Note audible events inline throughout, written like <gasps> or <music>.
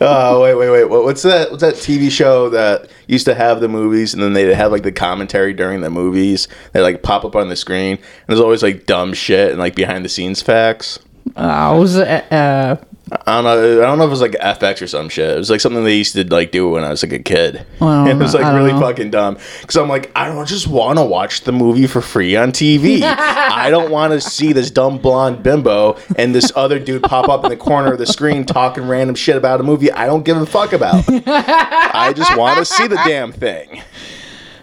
Oh <laughs> wait, wait, wait! What- What's that? What's that TV show that used to have the movies and then they'd have like the commentary during the movies? They like pop up on the screen and there's always like dumb shit and like behind the scenes facts. Uh, was it, uh, I don't know. I don't know if it was like FX or some shit. It was like something they used to like do when I was like a kid. Well, <laughs> it was like really know. fucking dumb. Because I'm like, I don't just want to watch the movie for free on TV. <laughs> I don't want to see this dumb blonde bimbo and this other dude pop up in the corner of the screen talking random shit about a movie I don't give a fuck about. <laughs> I just want to see the damn thing.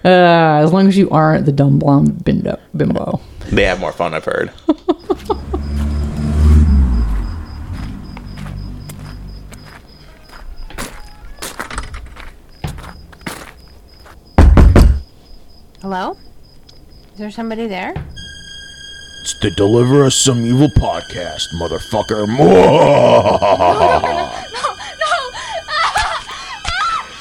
uh, as long as you aren't the dumb blonde bimbo. bimbo. They have more fun, I've heard. Hello? Is there somebody there? It's the Deliver Us Some Evil podcast, motherfucker.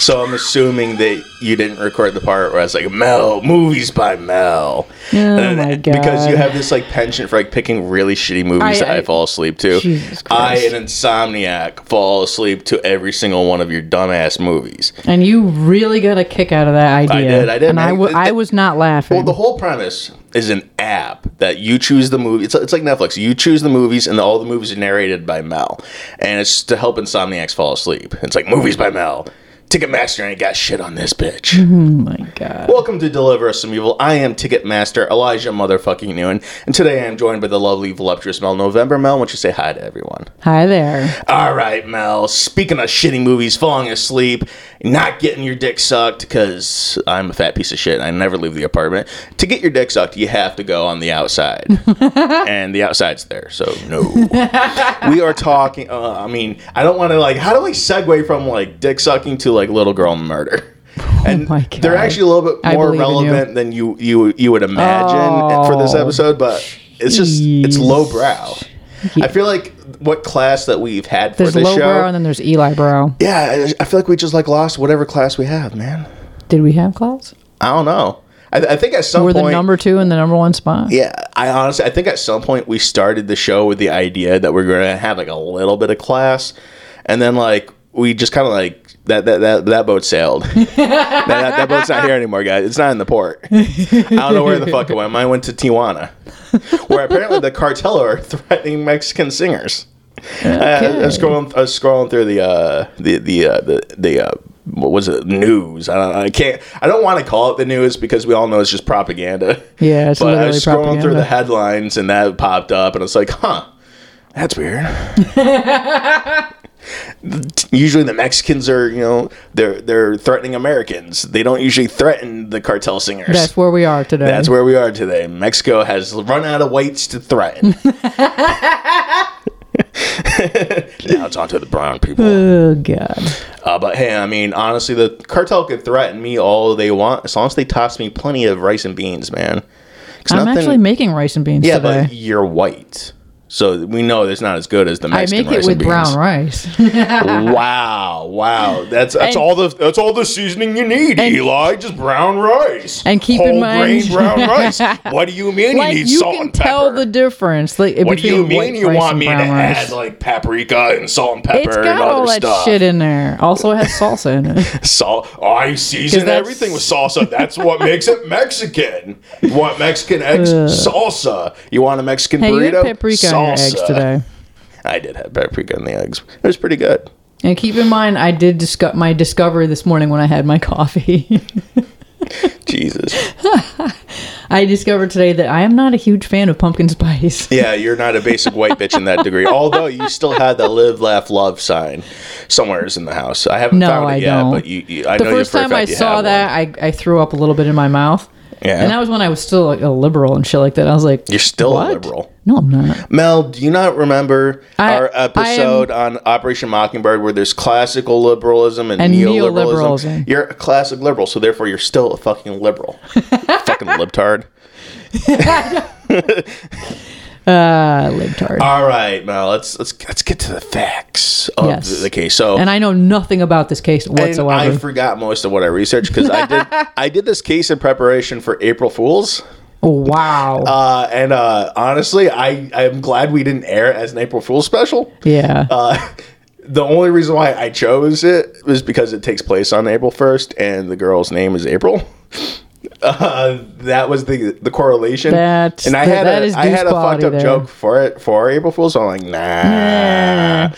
So I'm assuming that you didn't record the part where I was like, Mel, movies by Mel. Oh my god! Because you have this like penchant for like picking really shitty movies I- that I, I- fall asleep to. Jesus I, Christ. an insomniac, fall asleep to every single one of your dumbass movies. and you really got a kick out of that idea. I did, I did, And I, man. w- I was not laughing. Well, the whole premise is an app that you choose the movie. It's, it's like Netflix. You choose the movies, and all the movies are narrated by Mel, and it's to help insomniacs fall asleep. It's like movies by Mel. Ticketmaster ain't got shit on this bitch. oh <laughs> my god! Welcome to Deliver Us Some Evil. I am Ticketmaster Elijah motherfucking Newen, and today I am joined by the lovely, voluptuous Mel November. Mel, why don't you say hi to everyone? Hi there. All right, Mel. Speaking of shitty movies, falling asleep, not getting your dick sucked because I'm a fat piece of shit and I never leave the apartment. To get your dick sucked, you have to go on the outside, <laughs> and the outside's there. So no, we are talking. Uh, I mean, I don't want to like. How do I segue from like dick sucking to like little girl murder? <laughs> Oh and Oh my God. they're actually a little bit more in you. relevant than you you you would imagine oh, for this Oh, episode, but it's just it's lowbrow. I feel like what class that we've had for There's this show. and then there's Eli brow. yeah, I feel like we just like lost whatever class we have, man. Did we have class? I don't know. I, I think at some We're point, the number two and the number one spot. yeah. I honestly, I think at some point we started the show with the idea that we're going to have like a little bit of class, and then like we just kind of like that that that that boat sailed. <laughs> that, that, that boat's not here anymore, guys. It's not in the port. I don't know where the fuck it went. Mine went to Tijuana, where apparently the cartel are <laughs> threatening Mexican singers. I, I was scrolling. I was scrolling through the uh, the the uh, the the. Uh, what was it? News. I don't. I can't. I don't want to call it the news because we all know it's just propaganda. Yeah, it's but I was scrolling through the headlines and that popped up, and I was like, "Huh, that's weird." <laughs> usually, the Mexicans are, you know, they're they're threatening Americans. They don't usually threaten the cartel singers. That's where we are today. That's where we are today. Mexico has run out of whites to threaten. <laughs> now it's on to the brown people. Oh god. Uh, but hey, I mean, honestly, the cartel could threaten me all they want as long as they toss me plenty of rice and beans, man. I'm nothing- actually making rice and beans yeah, today. but you're white, so we know it's not as good as the Mexican I make it with and brown rice. <laughs> Wow, wow, that's that's And- all the that's all the seasoning you need, And- Eli. Just brown rice And keep in Whole mind- grain brown <laughs> rice. What do you mean like you need you salt can and tell the difference. Like what do you mean you want me to brown add rice. like paprika and salt and pepper It's and got other all that stuff? shit in there. Also, it has salsa in it. <laughs> Salt. Oh, I season everything with salsa. That's what makes it Mexican. You want Mexican eggs? salsa. You want a Mexican Hey, burrito? paprika your eggs today. I did have paprika in the eggs. It was pretty good. And keep in mind, I did discuss my discovery this morning when I had my coffee. <laughs> Jesus. <laughs> I discovered today that I am not a huge fan of pumpkin spice. <laughs> Yeah, you're not a basic white bitch in that degree. Although you still had the live, laugh, love sign somewheres in the house. I haven't No, found it I yet, don't. but you, you I The know you first for a time I saw that. I, I threw up a little bit in my mouth. Yeah. And that was when I was still like, a liberal and shit like that. I was like, You're still what? a liberal. No, I'm not. Mel, do you not remember I- our episode on Operation Mockingbird where there's classical liberalism and, And neoliberalism? neoliberalism. You're a classic liberal, so therefore you're still a fucking liberal. <laughs> fucking libtard. <laughs> <laughs> Uh, libtard. All right, Mel, let's let's let's get to the facts of Yes. the, case. So and I know nothing about this case and whatsoever. I forgot most of what I researched because I did <laughs> I did this case in preparation for April Fools. Oh, wow. Uh, and uh, honestly, I I'm glad we didn't air it as an April Fool's special. yeah. Uh, <laughs> the only reason why I chose it was because it takes place on April 1st, and the girl's name is April. Uh, <laughs> that was the the correlation. That's- and I had that a I had a fucked up there. joke for it for April Fool's. So I'm like, nah,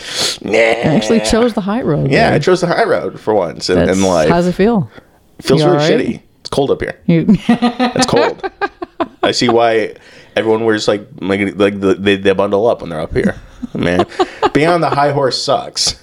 nah. I actually chose the high road. yeah, I chose the high road for once in, in life. How's it feel? feels you really alright? shitty. It's cold up here. You, <laughs> It's cold. I see why everyone wears like like, like the, they, they bundle up when they're up here. Man, being on the high horse sucks.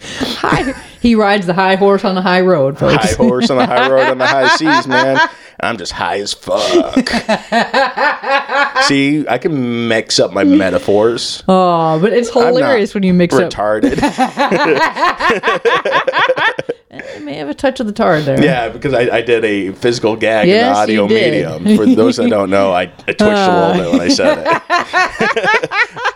High, he rides the high horse on the high road, folks. High horse on the high road on the high <laughs> seas, man. I'm just high as fuck. <laughs> see, I can mix up my metaphors. Oh, but it's hilarious when you mix up. retarded. <laughs> It may have a touch of the tar there. yeah, because I, I did a physical gag Yes, in the audio medium. For those that don't know, I, I twitched a little uh. bit when I said it.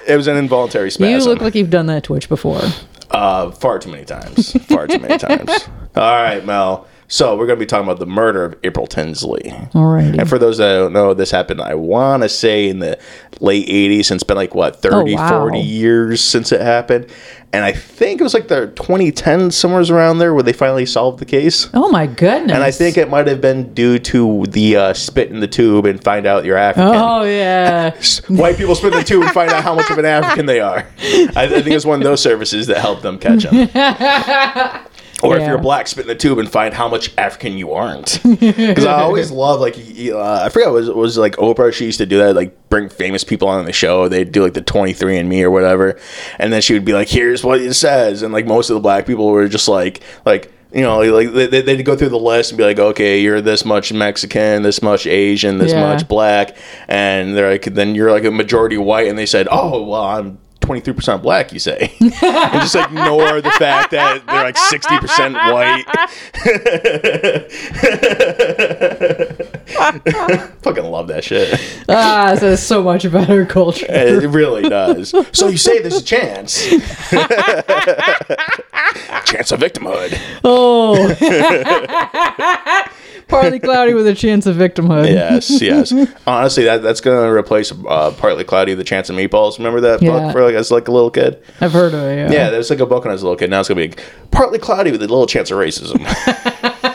it was an involuntary spasm. You look like you've done that Twitch before. Uh, far too many times. Far too many times. <laughs> All right, Mel. So we're going to be talking about the murder of April Tinsley. Alrighty. And for those that don't know, this happened, I want to say, in the late 80s. And it's been like, what, 30, Oh, wow. 40 years since it happened. And I think it was like the 2010, somewhere around there, where they finally solved the case. Oh my goodness. And I think it might have been due to the uh, spit in the tube and find out you're African. Oh yeah. <laughs> White people spit in the tube and find out how much of an African they are. I, I think it's one of those services that help them catch them. <laughs> Or if you're black, spit in the tube and find how much African you aren't. <laughs> Because I always <laughs> love like uh, I forget it was it was like Oprah. She used to do that, like bring famous people on the show. They'd do like the 23 and Me or whatever, and then she would be like, "Here's what it says," and like most of the black people were just like like. You know, like they, they- they'd go through the list and be like, okay, you're this much Mexican, this much Asian, this Yeah. much black, and they're like, then you're like a majority white, and they said, oh, well, I'm 23% black, you say, <laughs> and just ignore the fact that they're like 60% white. <laughs> Fucking love that shit. ah, so it's so much better culture. It really does. So you say there's a chance. <laughs> chance of victimhood. Oh. Partly cloudy with a chance of victimhood. Yes, yes. Honestly, that that's gonna replace uh, partly cloudy with a chance of meatballs. Remember that Yeah. book for like as like a little kid? I've heard of it. Yeah. Yeah, there's like a book when I was a little kid. Now it's gonna be partly cloudy with a little chance of racism. <laughs>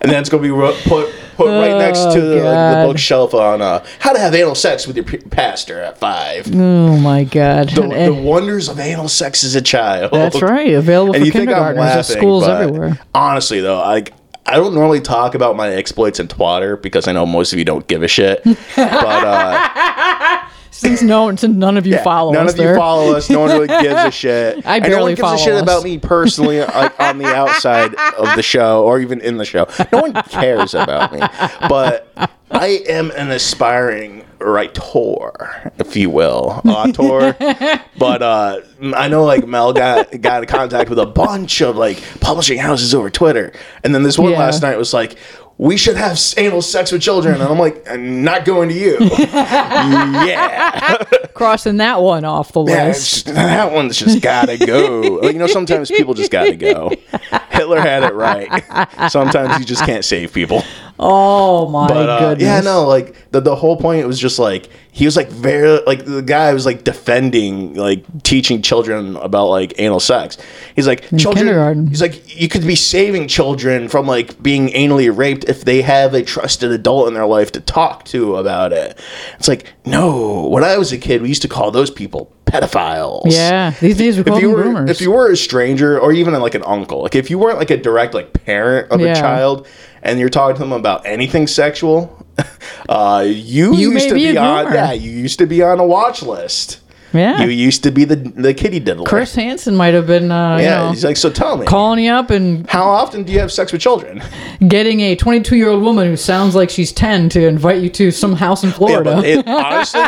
and then it's gonna be ro- put put right next to the, like, the bookshelf on uh, how to have anal sex with your p- pastor at five. Oh my god. The, And- the wonders of anal sex as a child. that's right. Available And for you think I'm laughing, schools everywhere. honestly though, I I don't normally talk about my exploits in Twitter because I know most of you don't give a shit. but uh, <laughs> Since no, since none of you follow none us of there. you follow us. No one really <laughs> gives a shit. I and no one barely gives a shit us. about me personally, like on the outside of the show or even in the show. No one cares about me. But I am an aspiring writer, if you will, auteur. <laughs> but uh, I know like Mel got got in contact with a bunch of like publishing houses over Twitter, and then this one Yeah. last night was like. We should have anal sex with children, and I'm like, I'm not going to you. <laughs> yeah, Crossing that one off the list. it's- that one's just gotta go. Like, you know, sometimes people just gotta go. <laughs> Hitler had it right. Sometimes you just can't save people. Oh my But uh, goodness. yeah, no, like the the whole point was just like he was like very like the guy was like defending like teaching children about like anal sex. He's like children. kindergarten. He's like you could be saving children from like being anally raped if they have a trusted adult in their life to talk to about it. It's like no. When I was a kid, we used to call those people pedophiles. Yeah. These days we call If you were groomers. if you were a stranger or even like an uncle, like if you weren't like a direct like parent of Yeah. a child and you're talking to them about anything sexual, <laughs> uh, you, You used to be be, on yeah, you used to be on a watch list. yeah. You used to be the the kitty diddler. Chris Hansen might have been, uh, yeah, you know, he's like, so tell me, calling you up and how often do you have sex with children? <laughs> getting a 22 year old woman who sounds like she's 10 to invite you to some house in Yeah, Florida. but it, <laughs> honestly,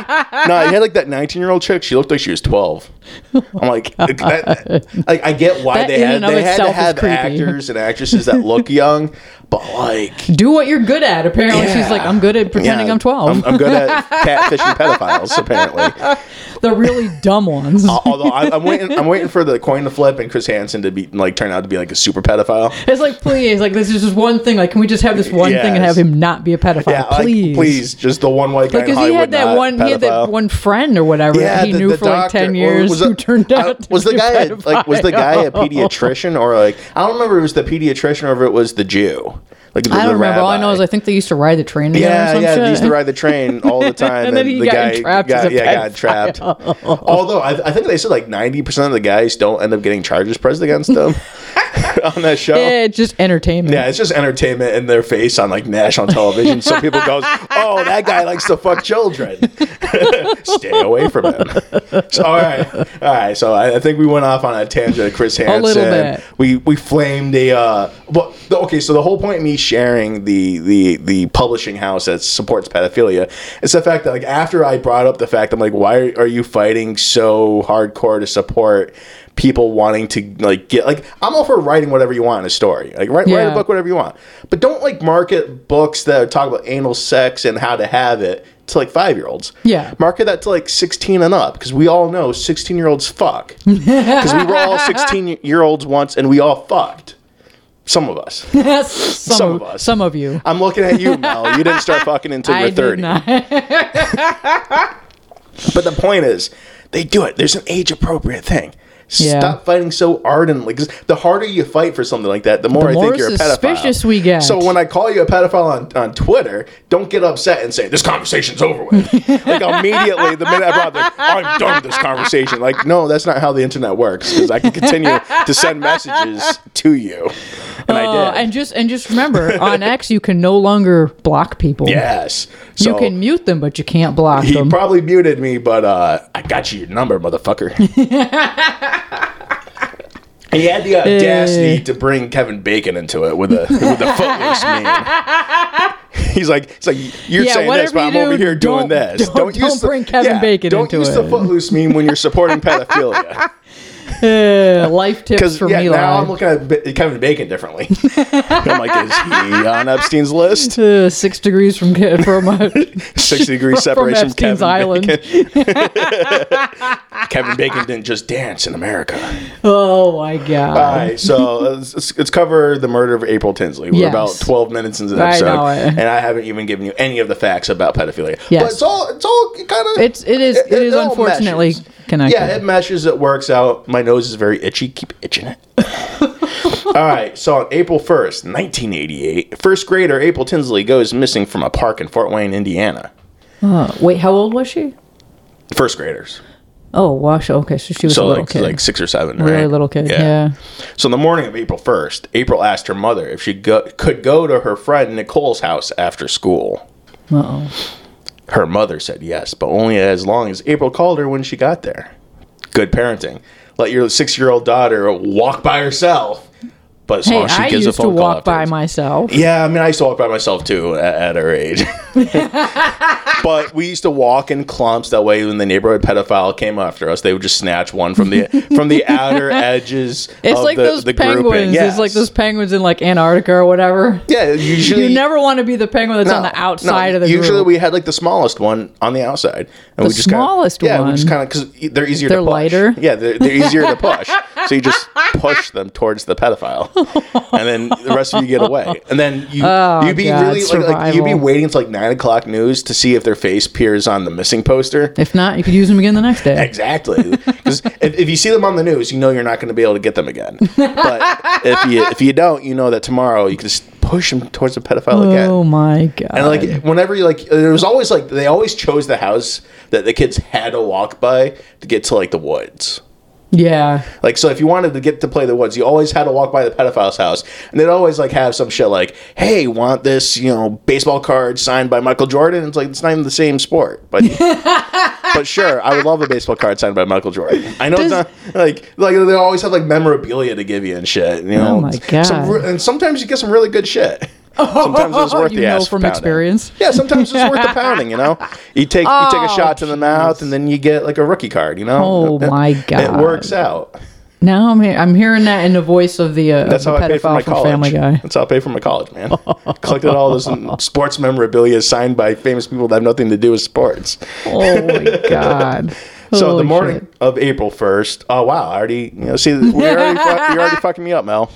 no, you had like that 19 year old chick. She looked like she was 12. I'm like, that, like I get why That they had they had to have actors and actresses that look young, but like. Do what you're good at. Apparently, she's like, I'm good at pretending Yeah, I'm 12. I'm, I'm good at <laughs> catfishing pedophiles. Apparently, the really dumb ones. Uh, although I, I'm waiting, I'm waiting for the coin to flip and Chris Hansen to be like turn out to be like a super pedophile. It's like, please, like this is just one thing. Like, can we just have this one thing and have him not be a pedophile? Yeah, like, please, please, just the one white guy. Because he had that one, he had that one friend or whatever Yeah, that he the- knew the for like ten years was who turned out to was the guy a- like was the guy a pediatrician or like I don't remember if it was the pediatrician or if it was the Jew. Like the, I don't the remember. All I know is I think they used to ride the train together. or Yeah, some yeah, shit. they used to ride the train all the <laughs> time, And then he the got guy entrapped got, yeah, got trapped. Although I, I think they said like ninety percent of the guys don't end up getting charges pressed against them <laughs> <laughs> on that show. Yeah, it's just entertainment. Yeah, it's just entertainment in their face on like national television. so people goes, <laughs> "Oh, that guy likes to fuck children. <laughs> Stay away from him." So all right, all right. So I, I think we went off on a tangent. Chris Hansen. A little bit. We we flamed a. Uh, well, the- okay. So the whole point of me sharing the the the publishing house that supports pedophilia is the fact that like after I brought up the fact, I'm like, why are you fighting so hardcore to support? People wanting to like get like I'm all for writing whatever you want in a story. Like write, write a book whatever you want. But don't like market books that talk about anal sex and how to have it to like 5-year-olds. Yeah. Market that to like 16 and up because we all know 16-year-olds fuck. <laughs> Cuz we were all 16-year-olds once and we all fucked. Some of us. Yes, <laughs> some, Some of, of us. Some of you. I'm looking at you, Mel. You didn't start fucking until you're <laughs> did 30. not. But the point is, they do it. There's an age appropriate thing. Yeah. Stop fighting so ardently. Because the harder you fight for something like that, the more The I think you're a pedophile. suspicious we get. So when I call you a pedophile on, on Twitter, don't get upset and say this conversation's over with. <laughs> like immediately, the minute I brought this, I'm done with this conversation. Like, no, that's not how the internet works. Because I can continue to send messages to you, and I Uh, did. and just and just remember, on X you can no longer block people. yes, You can mute them, but you can't block He them. probably muted me, but uh, I got you your number, motherfucker. <laughs> he had the audacity to bring Kevin Bacon into it with a with a footloose <laughs> meme. He's like, it's like, you're Yeah, saying this, but I'm over here doing don't- this. don't- don't use the- bring Kevin Bacon don't into use the it. footloose meme when you're supporting <laughs> pedophilia. Uh, life tips from yeah, Eli. now I'm looking at Kevin Bacon differently. <laughs> I'm like, is he on Epstein's list? Uh, six degrees from from uh, Six degree from separation from Epstein's Kevin Island. Bacon. Kevin Bacon didn't just dance in America. Oh my god! All right, so let's, let's, cover the murder of April Tinsley. We're Yes. about 12 minutes into the I episode, it. and I haven't even given you any of the facts about pedophilia. Yes. But it's all it's all kind of It's it is it is all unfortunately connected. Yeah, it meshes. It works out. My nose is very itchy. Keep itching it. <laughs> all right. So on April 1st, 1988, first grader April Tinsley goes missing from a park in Fort Wayne, Indiana. Uh, wait, how old was she? First graders. Oh, wash. Okay, so she was a little like, kid, like six or seven, really right? little kid. Yeah. So on the morning of April 1st, April asked her mother if she go- could go to her friend Nicole's house after school. Uh oh. Her mother said yes, but only as long as April called her when she got there. Good parenting. Let your six year old daughter walk by herself, but as Hey, long as she I gives used a to phone call walk by afterwards. myself. Yeah, I mean, I used to walk by myself too at, at her age. <laughs> but we used to walk in clumps. That way, when the neighborhood pedophile came after us, they would just snatch one from the from the outer <laughs> edges. It's of like the, those the penguins. grouping. It's like those penguins in like Antarctica or whatever. Yeah, usually You never want to be the penguin that's on the outside no, of the group. Usually, group. we had like the smallest one on the outside, and The we just kinda- smallest yeah, we just kind of because they're easier. They're to push. lighter? Yeah, they're, they're easier to push. So you just <laughs> push them towards the pedophile, <laughs> and then the rest of you get away. And then you Oh, you'd be God, really like, like you'd be waiting until like nine o'clock news to see if their face appears on the missing poster. if not, you could use them again the next day. <laughs> Exactly, because if, if you see them on the news, you know you're not going to be able to get them again. But <laughs> if you if you don't, you know that tomorrow you can just push them towards the pedophile again. Oh my god! And like whenever you like, it was always like they always chose the house that the kids had to walk by to get to like the woods. Yeah, Like so, if you wanted to get to play the woods, you always had to walk by the pedophile's house, and they'd always like have some shit like, "Hey, want this you know baseball card signed by Michael Jordan?" It's like it's not even the same sport, but <laughs> but sure, I would love a baseball card signed by Michael Jordan. I know it's not like like they always have like memorabilia to give you and shit. You oh know, Oh my God. re- and sometimes you get some really good shit. Sometimes it's worth <laughs> you the know ass from pounding. experience. Yeah, sometimes it's worth the <laughs> pounding. You know, you take you take a Oh, shot to the mouth, and then you get like a rookie card. You know, Oh, It- my god, it works out. Now I'm he- I'm hearing that in the voice of the uh, That's the how I paid for my college. Family Guy. That's how I paid for my college, man. <laughs> Collected all this sports memorabilia signed by famous people that have nothing to do with sports. Oh my god! So the morning shit. of April first. Oh wow! I already you know see we're already fuck, you're already fucking me up, Mel.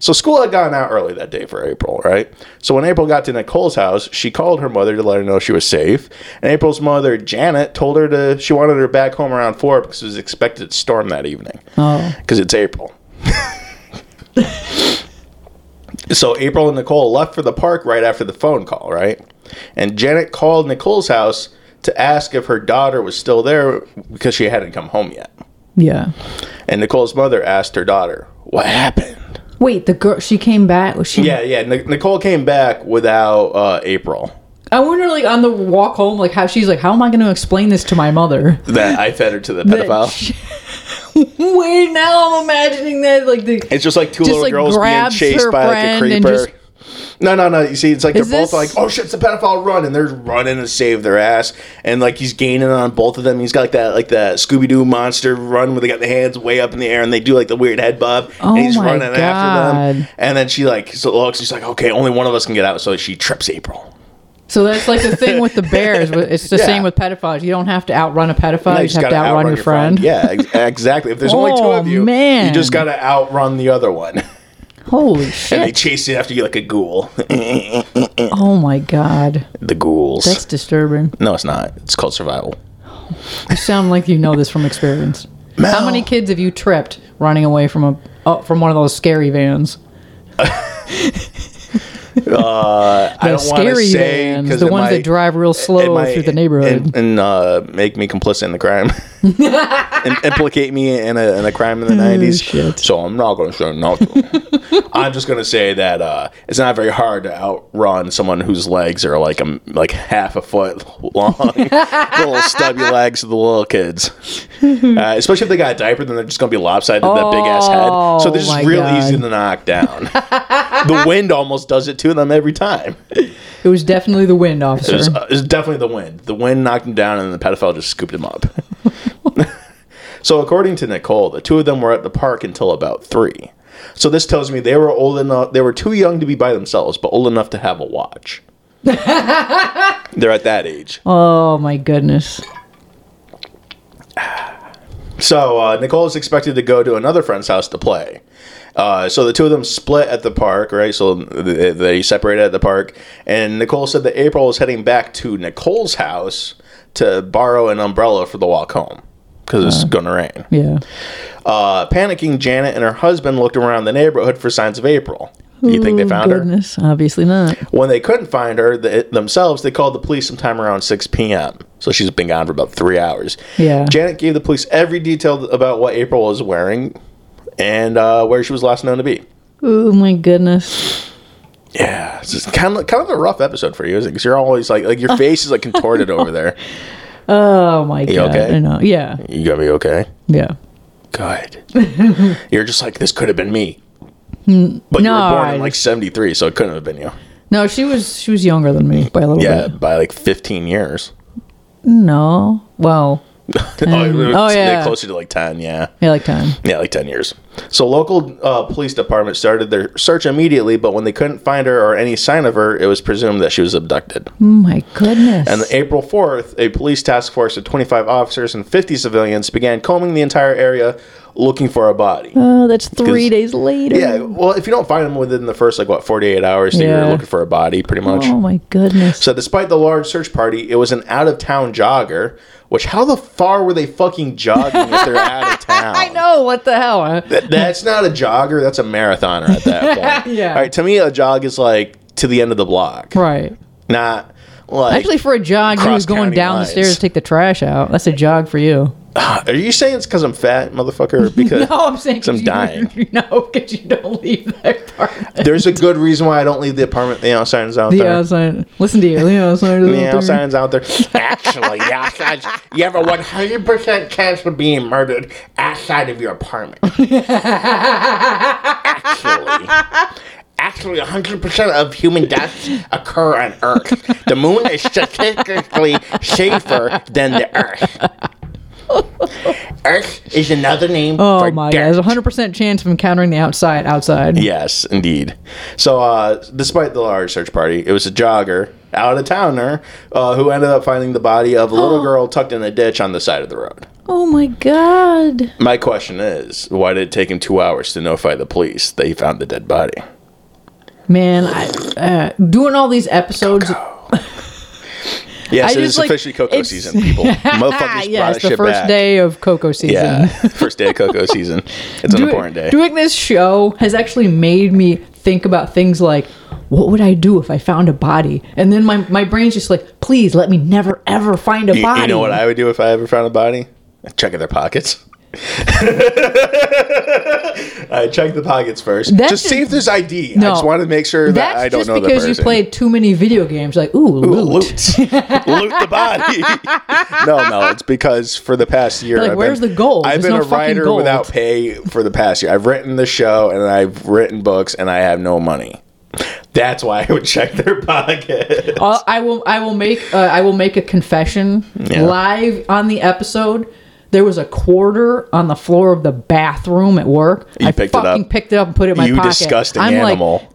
So school had gone out early that day for April, right? So when April got to Nicole's house, she called her mother to let her know she was safe. And April's mother, Janet, told her to she wanted her back home around four because it was expected to storm that evening Oh, because it's April. so April and Nicole left for the park right after the phone call, right? And Janet called Nicole's house to ask if her daughter was still there because she hadn't come home yet. yeah. And Nicole's mother asked her daughter, "What happened?" Wait, the girl. She came back. Was she? Yeah, yeah. Nic- Nicole came back without uh, April. I wonder, like, on the walk home, like, how she's like, how am I going to explain this to my mother? That I fed her to the <laughs> That pedophile. she- <laughs> Wait, now I'm imagining that, like, the. It's just like two Just, little like, girls being grabs chased her by like a friend and creeper. just- no, no, no. You see, it's like they're Is both this- like, "Oh shit, it's a pedophile! Run!" And they're running to save their ass. And like he's gaining on both of them. He's got like that, like that Scooby Doo monster run where they got the hands way up in the air and they do like the weird head bob. Oh and he's my running after them. God. And then she like so looks. She's like, "Okay, only one of us can get out." So she trips April. So that's like the thing with the <laughs> bears. It's the Yeah. same with pedophiles. You don't have to outrun a pedophile. You just have gotta to outrun, your friend. Yeah, ex- exactly. If there's only two <laughs> Oh, of you, man. you just gotta outrun the other one. Holy shit. and they chase it after you like a ghoul. <laughs> Oh my god. the ghouls. That's disturbing. no, it's not. It's called survival. You sound like you know this from experience. How many kids have you tripped running away from a oh, from one of those scary vans? <laughs> Uh, I The don't want to scary say vans, the ones might- that drive real slow might through the neighborhood. and, and uh, make me complicit in the crime <laughs> and implicate me in a, in a crime in the nineties. Oh. So I'm not going to say <laughs> nothing. I'm just going to say that uh, it's not very hard to outrun someone whose legs are like a, like half a foot long, <laughs> little stubby legs of the little kids. Uh, especially if they got a diaper, then they're just going to be lopsided to that big ass head. So they're Oh, my just real God. easy to knock down. The wind almost does it to them every time. <laughs> it was definitely the wind, officer. It was, uh, it was definitely the wind. The wind knocked him down, and the pedophile just scooped him up. <laughs> so, according to Nicole, the two of them were at the park until about three. So this tells me they were old enough. They were too young to be by themselves, but old enough to have a watch. <laughs> They're at that age. oh my goodness. So uh, Nicole is expected to go to another friend's house to play. Uh, so the two of them split at the park, right? So they, they separated at the park, and Nicole said that April was heading back to Nicole's house to borrow an umbrella for the walk home because it's going to rain. Yeah. Uh, panicking, Janet and her husband looked around the neighborhood for signs of April. Do you think they found her? Obviously not. When they couldn't find her the, themselves, they called the police sometime around 6 p.m. So she's been gone for about three hours. Yeah. Janet gave the police every detail about what April was wearing and uh, where she was last known to be. Oh my goodness. Yeah, it's kind of kind of a rough episode for you, isn't it? Because you're always like like your <laughs> face is like contorted over there. Oh my god. okay? I know. Yeah. You gonna be okay? Yeah. Good. <laughs> you're just like this could have been me. But you were born I in like '73, so it couldn't have been you. No, she was she was younger than me by a little Yeah, bit. Yeah, by like 15 years. No. Well, <laughs> oh, was oh, yeah. closer to like 10. Yeah. yeah, like time. Yeah, like 10 years. So local uh, police department started their search immediately, but when they couldn't find her or any sign of her, it was presumed that she was abducted. Oh my goodness. And April 4th, a police task force of 25 officers and 50 civilians began combing the entire area looking for a body. oh, that's three days later. Yeah, well, if you don't find them within the first, like, what, 48 hours, Yeah. you're looking for a body, pretty much. Oh my goodness. So, despite the large search party, it was an out of town jogger. Which, how the far were they fucking jogging if they're out of <laughs> town? I know. What the hell? huh? That- that's not a jogger. That's a marathoner at that <laughs> point. Yeah. All right. To me, a jog is like to the end of the block, Right. not like. Actually, for a jog, you was going down lines. the stairs to take the trash out. That's a jog for you. Are you saying it's because I'm fat, motherfucker? Because <laughs> No, I'm saying because I'm you, dying. <laughs> No, because you don't leave that apartment. There's a good reason why I don't leave the apartment. The outside's out The there. outside. Listen to you. The <laughs> outside. of The there. outside's out there. Actually, the outside. You have a 100% chance of being murdered outside of your apartment. Actually. Actually, 100% of human deaths occur on Earth. The moon is statistically safer than the Earth. <laughs> Earth is another name Oh for my god! There's a hundred percent chance of encountering the outside. Outside. Yes, indeed. So, uh, despite the large search party, it was a jogger, out of towner, uh, who ended up finding the body of a little <gasps> girl tucked in a ditch on the side of the road. Oh my god. My question is, why did it take him two hours to notify the police that he found the dead body? Man, I, uh, doing all these episodes. Yes, it just, like, officially Coco season, people. <laughs> Motherfuckers brought yes, his the first back. day of Coco season. Yeah, <laughs> first day of Coco season. It's an important day. Doing this show has actually made me think about things like, what would I do if I found a body? And then my, my brain's just like, please let me never ever find a You, body. you know what I would do if I ever found a body? I'd check in their pockets. <laughs> I check the pockets first. That's just see if there's ID. No, I just want to make sure that That's I don't just know the because you played too many video games. Like, ooh, Ooh, loot. loot, <laughs> loot the body. <laughs> no, no, it's because for the past year, Like, I've where's been, the gold? I've There's been no a fucking writer gold. without pay for the past year. I've written the show and I've written books and I have no money. That's why I would check their pockets. I'll- I will. I will make. Uh, I will make a confession Yeah. live on the episode. There was a quarter on the floor of the bathroom at work. You I picked it fucking up? picked it up and put it in my you pocket. disgusting I'm animal.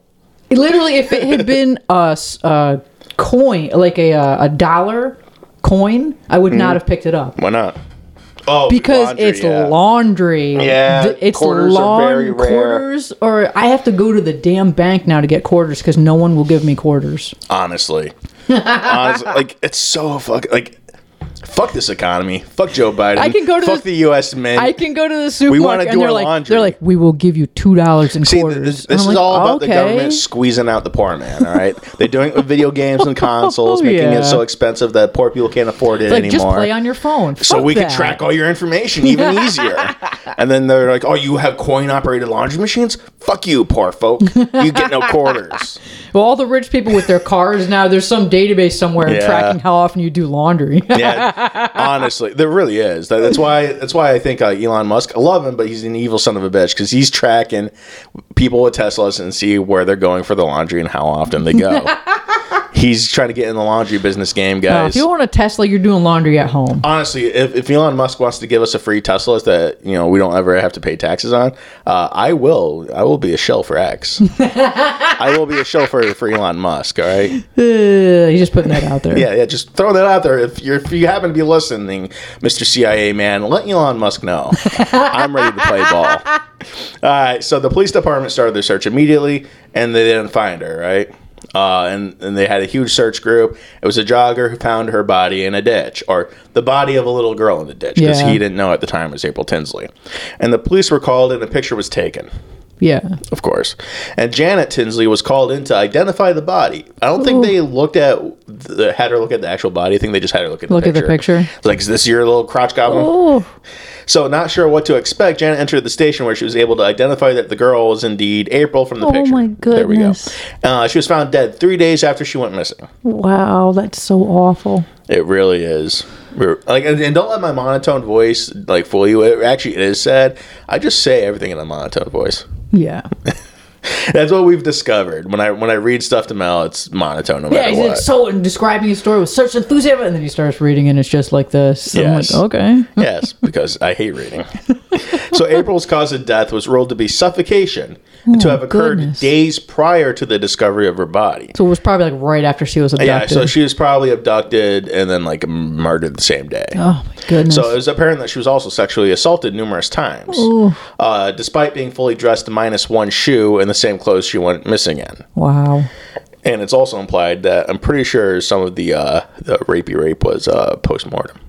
Like, literally, if it had <laughs> been a coin, like a uh, a dollar coin, I would Mm-hmm. not have picked it up why not? Oh, because laundry, it's yeah. laundry. Yeah, Th- it's quarters are long very rare. quarters, or I have to go to the damn bank now to get quarters because no one will give me quarters. honestly. <laughs> honestly, like it's so fuck like fuck this economy. Fuck Joe Biden. I can go to fuck the- the, U.S. Mint. I can go to the supermarket do and they're our like, laundry. they're like, we will give you two dollars in See, quarters. this, this is like, all about the government squeezing out the poor man. All right, they're doing it with video games and <laughs> oh, consoles, Oh, making yeah. it so expensive that poor people can't afford it Like, just anymore. play on your phone. so Fuck we can track all your information even <laughs> easier. and then they're like, "Oh, you have coin-operated laundry machines? Fuck you, poor folk. You get no quarters." <laughs> Well, all the rich people with their cars now, there's some database somewhere Yeah. tracking how often you do laundry. yeah, honestly, there really is. That- That's why. That's why I think uh, Elon Musk. I love him, but he's an evil son of a bitch because he's tracking people with Teslas and see where they're going for the laundry and how often they go. <laughs> he's trying to get in the laundry business game, Uh, guys. if you want a Tesla, you're doing laundry at home. Honestly, if, if Elon Musk wants to give us a free Tesla that you know we don't ever have to pay taxes on, uh, I will. I will be a shell for X. <laughs> I will be a shell for for Elon Musk. All right. <laughs> Uh, he's just putting that out there. <laughs> Yeah, yeah. Just throw that out there. If you're if you happen to be listening, Mr. CIA man, let Elon Musk know. I'm ready to play ball. All right. So the police department started their search immediately, and they didn't find her. Right. Uh, and, and they had a huge search group. It was a jogger who found her body in a ditch, or the body of a little girl in the ditch, because Yeah. he didn't know at the time it was April Tinsley. And the police were called, and a picture was taken Yeah. of course. And Janet Tinsley was called in to identify the body. I don't think they looked at the, had her look at the actual body. I think they just had her look at the picture. Look at picture. the picture. Like, is this your little crotch goblin? Oh, So, not sure what to expect, Janet entered the station where she was able to identify that the girl was indeed April from the Oh picture. Oh my goodness! There we go. Uh, she was found dead three days after she went missing. wow. That's so awful. It really is. We're- Like, and, and don't let my monotone voice like fool you. It actually is sad. I just say everything in a monotone voice. Yeah. <laughs> <laughs> That's what we've discovered. When I when I read stuff to Mel, it's monotone no Yeah, matter he's what. so describing his story with such enthusiasm, and then he starts reading, and it's just like this. I'm Yes. like, okay. yes, because I hate reading. <laughs> so April's cause of death was ruled to be suffocation, and to have occurred Oh, goodness. days prior to the discovery of her body. So it was probably like right after she was abducted. Yeah, so she was probably abducted and then like murdered the same day. oh my goodness. So it was apparent that she was also sexually assaulted numerous times, uh, despite being fully dressed minus one shoe and the same clothes she went missing in. wow. And it's also implied that I'm pretty sure some of the uh, the rapey rape was uh, post mortem.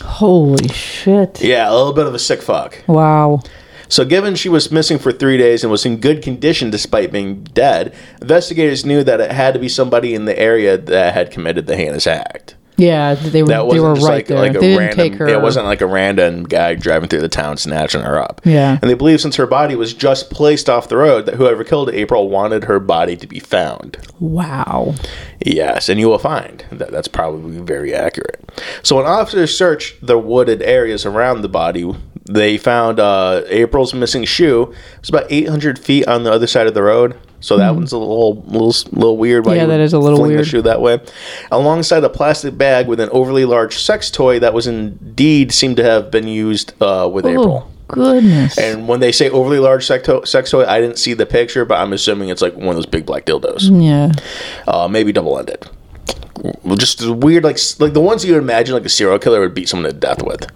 Holy shit. Yeah, a little bit of a sick fuck. Wow. So, given she was missing for three days and was in good condition despite being dead, investigators knew that it had to be somebody in the area that had committed the heinous act. Yeah, they were That they wasn't were just right like, there. like a they didn't random. take her. It wasn't like a random guy driving through the town snatching her up. Yeah. And they believe since her body was just placed off the road, that whoever killed April wanted her body to be found. Wow. Yes, and you will find that that's probably very accurate. So, when officers searched the wooded areas around the body, they found uh, April's missing shoe. It was about 800 feet on the other side of the road. So that one's a little, little, little weird. Yeah, that is a little weird. The shoe that way, alongside a plastic bag with an overly large sex toy that was indeed seemed to have been used uh, with April. Oh goodness. And when they say overly large sex, to- sex toy, I didn't see the picture, but I'm assuming it's like one of those big black dildos yeah. uh, maybe double ended. Just weird, like like the ones you would imagine like a serial killer would beat someone to death with.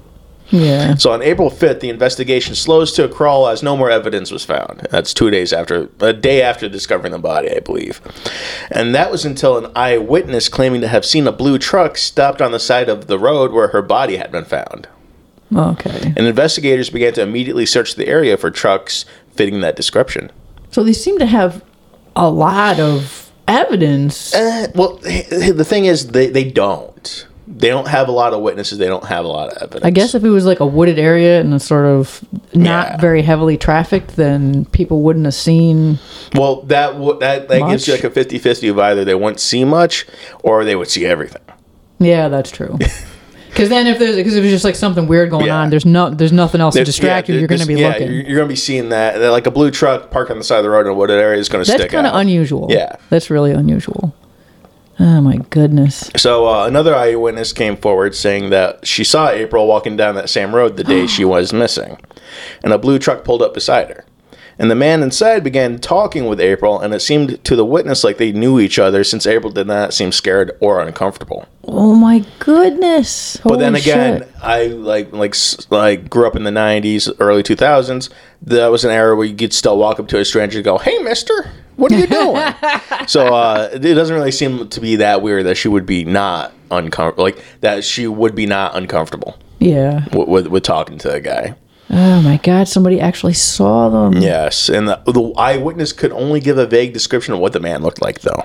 Yeah. So on April 5th, the investigation slows to a crawl as no more evidence was found. That's two days after, a day after discovering the body, I believe. And that was until an eyewitness claiming to have seen a blue truck stopped on the side of the road where her body had been found. Okay. And investigators began to immediately search the area for trucks fitting that description. So they seem to have a lot of evidence. Uh, well, the thing is, they, they don't. They don't have a lot of witnesses. They don't have a lot of evidence. I guess if it was like a wooded area and a sort of not Yeah. very heavily trafficked, then people wouldn't have seen. Well, that w- that that gives you like a 50-50 of either they wouldn't see much or they would see everything. Yeah, that's true. <laughs> Because then if there's because if it's just like something weird going Yeah. on, there's no there's nothing else to distract yeah, you. You're going to be yeah, looking. You're, you're going to be seeing that. Like a blue truck parked on the side of the road in a wooded area is going to That's kind of unusual. Yeah. that's really unusual. Oh my goodness. so uh, another eyewitness came forward saying that she saw April walking down that same road the day she <gasps> was missing, and a blue truck pulled up beside her. And the man inside began talking with April, and it seemed to the witness like they knew each other since April did not seem scared or uncomfortable. Oh my goodness. But then again, shit. I like like like grew up in the '90s, early 2000s. That was an era where you could still walk up to a stranger and go, "Hey, Mister, what are you doing?" <laughs> so uh, it doesn't really seem to be that weird that she would be not uncomfortable, like that she would be not uncomfortable yeah. with, with, with talking to a guy. Oh my god, somebody actually saw them. Yes, and the, the eyewitness could only give a vague description of what the man looked like, though.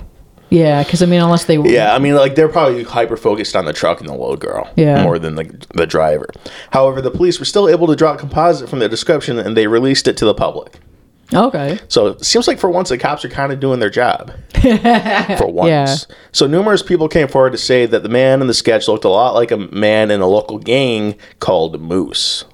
Yeah, because I mean, unless they were. Yeah, I mean, like they're probably hyper focused on the truck and the little girl, Yeah. more than the the driver. However, the police were still able to draw a composite from the description, and they released it to the public. Okay. So it seems like for once the cops are kind of doing their job. <laughs> for once. Yeah. So numerous people came forward to say that the man in the sketch looked a lot like a man in a local gang called Moose.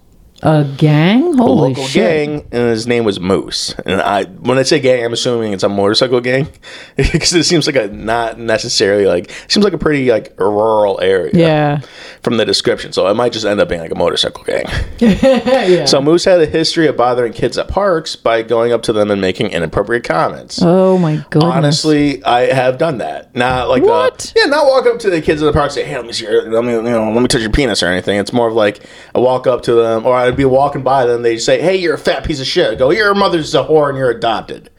A gang? Holy A local shit. gang, and his name was Moose. And I, when I say gang, I'm assuming it's a motorcycle gang <laughs> because it seems like a not necessarily like seems like a pretty like rural area. Yeah. From the description, so it might just end up being like a motorcycle gang. <laughs> <laughs> yeah. So Moose had a history of bothering kids at parks by going up to them and making inappropriate comments. oh my god! Honestly, I have done that. Not like What? Uh, yeah, not walk up to the kids in the park and say, "Hey, let me see your, let me, you know, let me touch your penis" or anything. It's more of like I walk up to them, or I'd be walking by them. They say, "Hey, you're a fat piece of shit." I go, "Your mother's a whore and you're adopted,"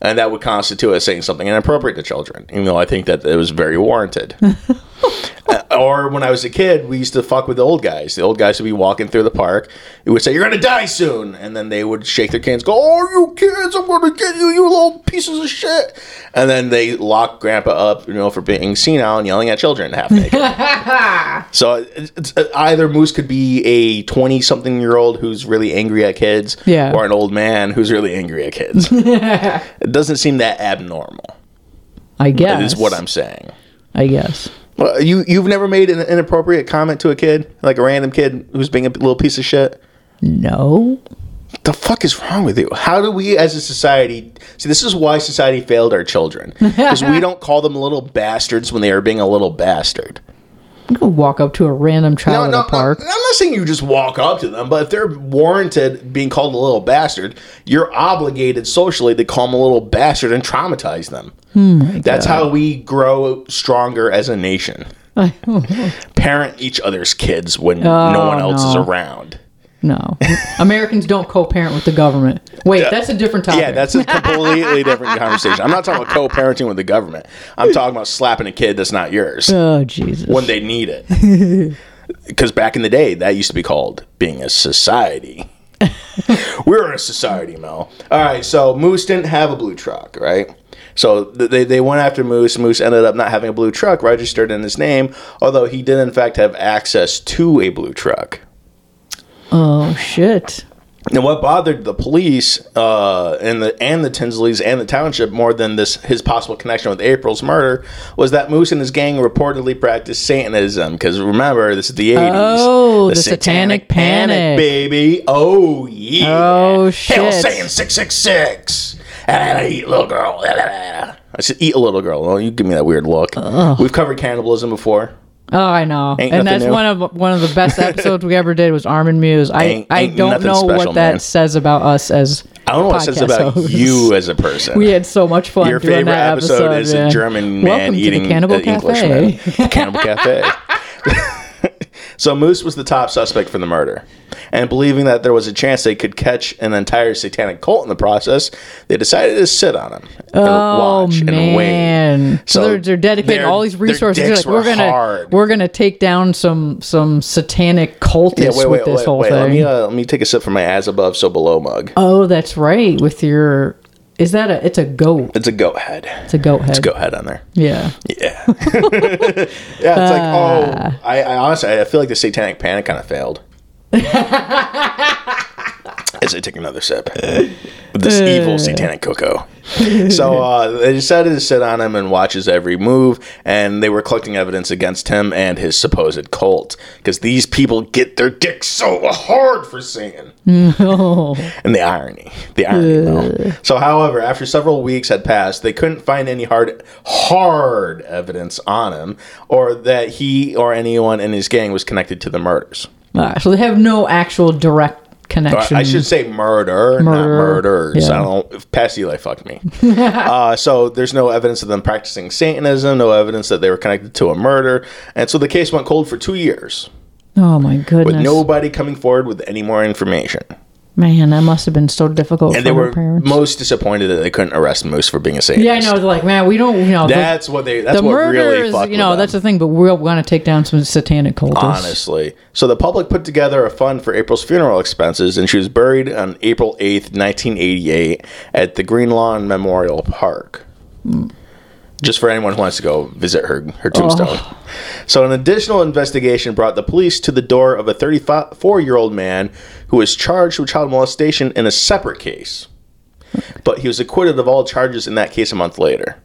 and that would constitute as saying something inappropriate to children, even though I think that it was very warranted. <laughs> <laughs> Or when I was a kid, we used to fuck with the old guys. The old guys would be walking through the park. It would say, "You're gonna die soon," and then they would shake their cans, go, "Oh, you kids, I'm gonna get you, you little pieces of shit!" And then they lock Grandpa up, you know, for being senile and yelling at children half naked. <laughs> so it's, it's, uh, either Moose could be a twenty-something-year-old who's really angry at kids, Yeah. or an old man who's really angry at kids. <laughs> it doesn't seem that abnormal. I guess. Is what I'm saying. I guess. Well, you you've never made an inappropriate comment to a kid, like a random kid who's being a little piece of shit. No. The fuck is wrong with you? How do we, as a society, see? This is why society failed our children <laughs> because we don't call them little bastards when they are being a little bastard. You walk up to a random child No, no, a park. I'm not saying you just walk up to them, but if they're warranted being called a little bastard, you're obligated socially to call them a little bastard and traumatize them. Hmm, That's how we grow stronger as a nation. <laughs> Parent each other's kids when no oh, one else is around. No. Americans don't co-parent with the government. Wait, that's a different topic. Yeah, that's a completely different conversation. I'm not talking about co-parenting with the government. I'm talking about slapping a kid that's not yours Oh Jesus. when they need it. <laughs> Because back in the day, that used to be called being a society. <laughs> We're a society, Mel. All right, so Moose didn't have a blue truck, right? So they, they went after Moose. Moose ended up not having a blue truck registered in his name, although he did, in fact, have access to a blue truck. Oh shit. And what bothered the police uh, and the and the Tinsleys and the township more than this his possible connection with April's murder was that Moose and his gang reportedly practiced Satanism. Because remember, this is the eighties. Oh, the Satanic Panic. baby. Oh yeah. Oh, shit. Hell, saying six six six. And I eat little girl. I said, eat a little girl. Oh, you give me that weird look. We've covered cannibalism before. Oh, I know. Ain't and that's new. one of one of the best episodes we ever did was Armin Meiwes. I Ain't- I don't know special, what that man. says about us as I don't know what it says about hosts. you as a person. We had so much fun Your doing favorite that episode, episode. is yeah. a German man Welcome eating to the Cannibal an Cafe. Englishman. Cannibal Cafe. <laughs> So Moose was the top suspect for the murder. And believing that there was a chance they could catch an entire satanic cult in the process, they decided to sit on him and Oh watch and man! wait. So, they're, they're dedicating their- all these resources. Like, we're were gonna hard. we're gonna take down some some satanic cultists yeah, wait, with this wait, whole wait. thing. Let me uh, let me take a sip from my as above so below mug. oh, that's right. With your is that a? It's a goat. It's a goat head. It's a goat head. It's a goat head on there. Yeah. Yeah. <laughs> <laughs> yeah, it's like, oh, Ah. I, I honestly, I feel like the satanic panic kind of failed. <laughs> As I take another sip. <laughs> With this evil satanic cocoa. So uh, they decided to sit on him and watch his every move, and they were collecting evidence against him and his supposed cult. Because these people get their dicks so hard for Satan. <laughs> Oh. And the irony, the irony, though. So, however, after several weeks had passed, they couldn't find any hard, hard evidence on him, or that he or anyone in his gang was connected to the murders. Ah, so they have no actual direct Or connection. I should say murder, not Murder. murders. Yeah. I don't. Past Eli fucked me. <laughs> uh, so there's no evidence of them practicing Satanism, no evidence that they were connected to a murder, and so the case went cold for two years Oh my goodness. with nobody coming forward with any more information. Man, that must have been so difficult And they were parents. most disappointed that they couldn't arrest Moose for being a Satanist. yeah, I know. They're like, man, we don't, you know, the- That's what they. That's the what really is, you know, that's them, the thing. But we're going to take down some satanic cultists. honestly. So the public put together a fund for April's funeral expenses, and she was buried on April eighth, nineteen eighty-eight, at the Green Lawn Memorial Park. Mm. Just for anyone who wants to go visit her her tombstone. Oh. So an additional investigation brought the police to the door of a 34-year-old man who was charged with child molestation in a separate case. But he was acquitted of all charges in that case a month later.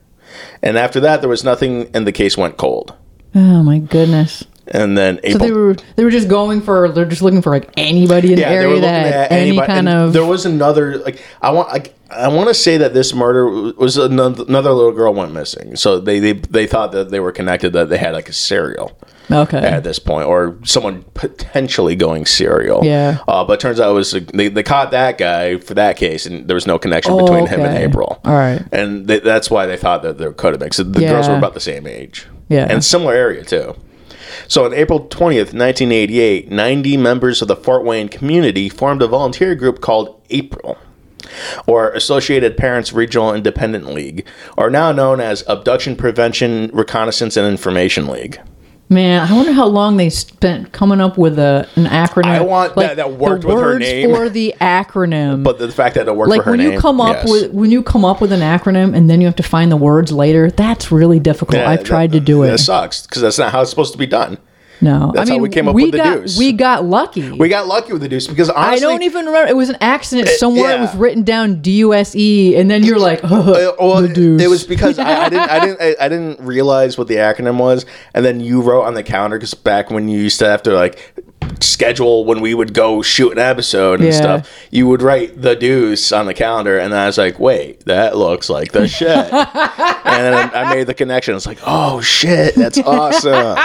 And after that, there was nothing, and the case went cold. Oh my goodness. And then So they were they were just going for they're just looking for like anybody in the area that had any anybody- kind and of There was another like I want like I want to say that this murder was another, another little girl went missing. So they, they they thought that they were connected that they had like a serial okay. at this point or someone potentially going serial. Yeah. Uh, but it turns out it was they, they caught that guy for that case and there was no connection Oh, between him and. April. All right. And they, that's why they thought that there could have been. So the girls were about the same age. Yeah. And similar area too. So on April 20th, 1988, 90 members of the Fort Wayne community formed a volunteer group called April, or Associated Parents Regional Independent League, or now known as Abduction Prevention Reconnaissance and Information League. Man, I wonder how long they spent coming up with a an acronym. I want that- that worked with her words name. for the acronym. But the fact that it worked like for her when name, you come up yes. with when you come up with an acronym and then you have to find the words later, that's really difficult. Yeah, I've tried to do it. That it. sucks because that's not how it's supposed to be done. No, That's I how mean we came up we with the got deuce. we got lucky. We got lucky with the deuce because honestly, I don't even remember. It was an accident somewhere. It yeah. was written down D U S E, and then you're like, oh, Uh, well, the deuce. it was because I, I didn't, I <laughs> didn't, I, I didn't realize what the acronym was, and then you wrote on the calendar because back when you used to have to like schedule when we would go shoot an episode and Yeah. stuff, you would write the deuce on the calendar, and then I was like, wait, that looks like the shit, <laughs> and then I made the connection. It's like, oh shit, that's <laughs> awesome.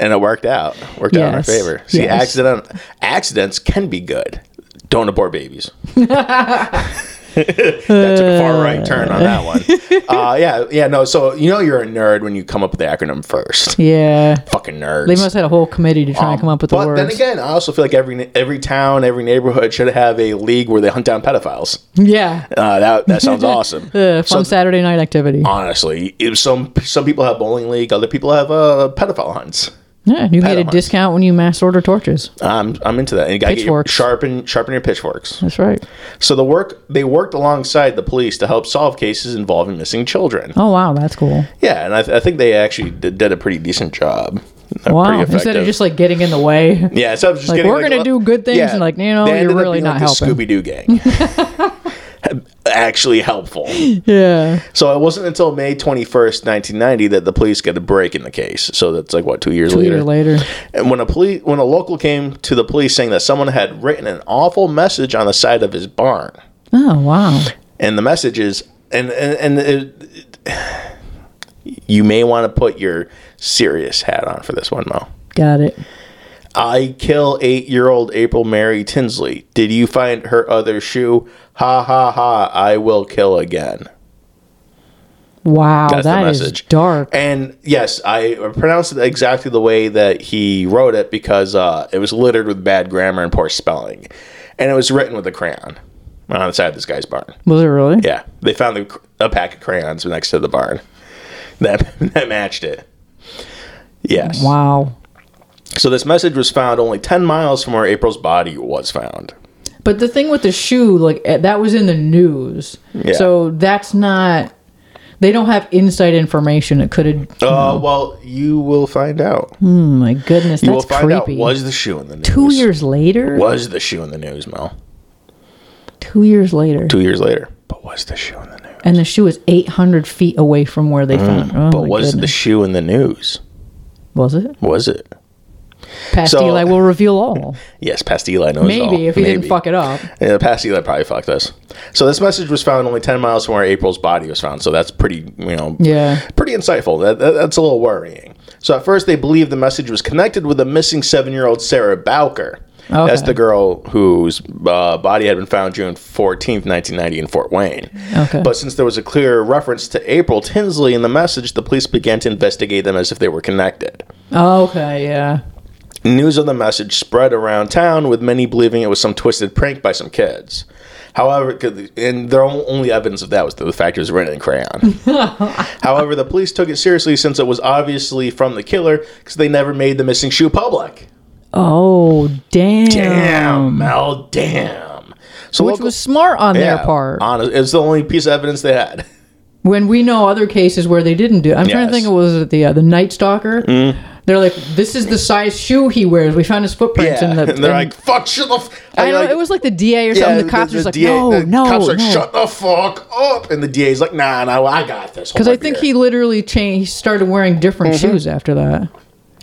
And it worked out. Worked out in our favor. See, Yes. accident accidents can be good. Don't abort babies. <laughs> that took a far right turn on that one. <laughs> Uh, yeah, yeah, no. So you know you're a nerd when you come up with the acronym first. yeah. Fucking nerds. They must have had a whole committee to try and come up with the Um, but words. then again, I also feel like every every town, every neighborhood should have a league where they hunt down pedophiles. yeah, Uh, that that sounds <laughs> awesome. uh, fun So- Saturday night activity. Honestly, some some people have bowling league, other people have uh, pedophile hunts. Yeah, you get a discount when you mass order torches. I'm I'm into that. And you get your, sharpen sharpen your pitchforks. That's right. So the work they worked alongside the police to help solve cases involving missing children. Oh wow, that's cool. Yeah, and I, th- I think they actually did, did a pretty decent job. They're Wow. <laughs> Instead of just like getting in the way. yeah, so just like, getting, we're gonna do good things and, like, you know, you're really not like helping. Scooby Doo gang. <laughs> <laughs> actually helpful. <laughs> Yeah. So it wasn't until May twenty first, nineteen ninety, that the police get a break in the case. So that's like what two years Two later. years later. And when a police when a local came to the police saying that someone had written an awful message on the side of his barn. Oh wow. and the message is and and, and it, <sighs> you may want to put your serious hat on for this one mo Got it. I kill eight-year-old april mary tinsley did you find her other shoe ha ha ha i will kill again Wow, That's that is message. dark. And yes, I pronounced it exactly the way that he wrote it because uh, it was littered with bad grammar and poor spelling. And it was written with a crayon on the side of this guy's barn. Was it really? Yeah, they found the, a pack of crayons next to the barn that <laughs> that matched it. Yes. Wow. So this message was found only 10 miles from where April's body was found. But the thing with the shoe, like eh, that was in the news. Yeah. So that's not. They don't have inside information. It could have. Uh, well, you will find out. Oh my goodness, You will that's find creepy. out was the shoe in the news. Two years later. Was the shoe in the news, Mel? Two years later. Two years later. But was the shoe in the news? And the shoe is 800 feet away from where they found. Oh Mm, but was the shoe in the news? was it? Was it? Past So- Eli will reveal all. <laughs> Yes, past Eli knows all. Maybe if he didn't fuck it up. Yeah, past Eli probably fucked us. So this message was found only 10 miles from where April's body was found. So that's pretty, you know, Yeah. pretty insightful. That, that- that's a little worrying. So at first they believed the message was connected with the missing seven-year-old Sarah Bowker. That's the girl whose uh, body had been found June 14th, 1990 in Fort Wayne. Okay. But since there was a clear reference to April Tinsley in the message, the police began to investigate them as if they were connected. Okay, yeah. News of the message spread around town, with many believing it was some twisted prank by some kids. However, and their only evidence of that was the fact it was written in crayon. <laughs> However, the police took it seriously since it was obviously from the killer because they never made the missing shoe public. Oh, damn. Damn, Mel, damn. So Which local- was smart on their part. Honest, it's the only piece of evidence they had. when we know other cases where they didn't do it. I'm trying to Mm. think of was it the uh, the Night Stalker? They're like, this is the size shoe he wears. We found his footprints Yeah, in the. <laughs> and they're like, "Fuck, shut the." F-. I know like- it was like the DA or something. the cops are just like, no, the no, cops are like, no. "Shut the fuck up!" And the DA's like, "Nah, nah, I got this." Because I think he literally changed. He started wearing different Mm-hmm. shoes after that.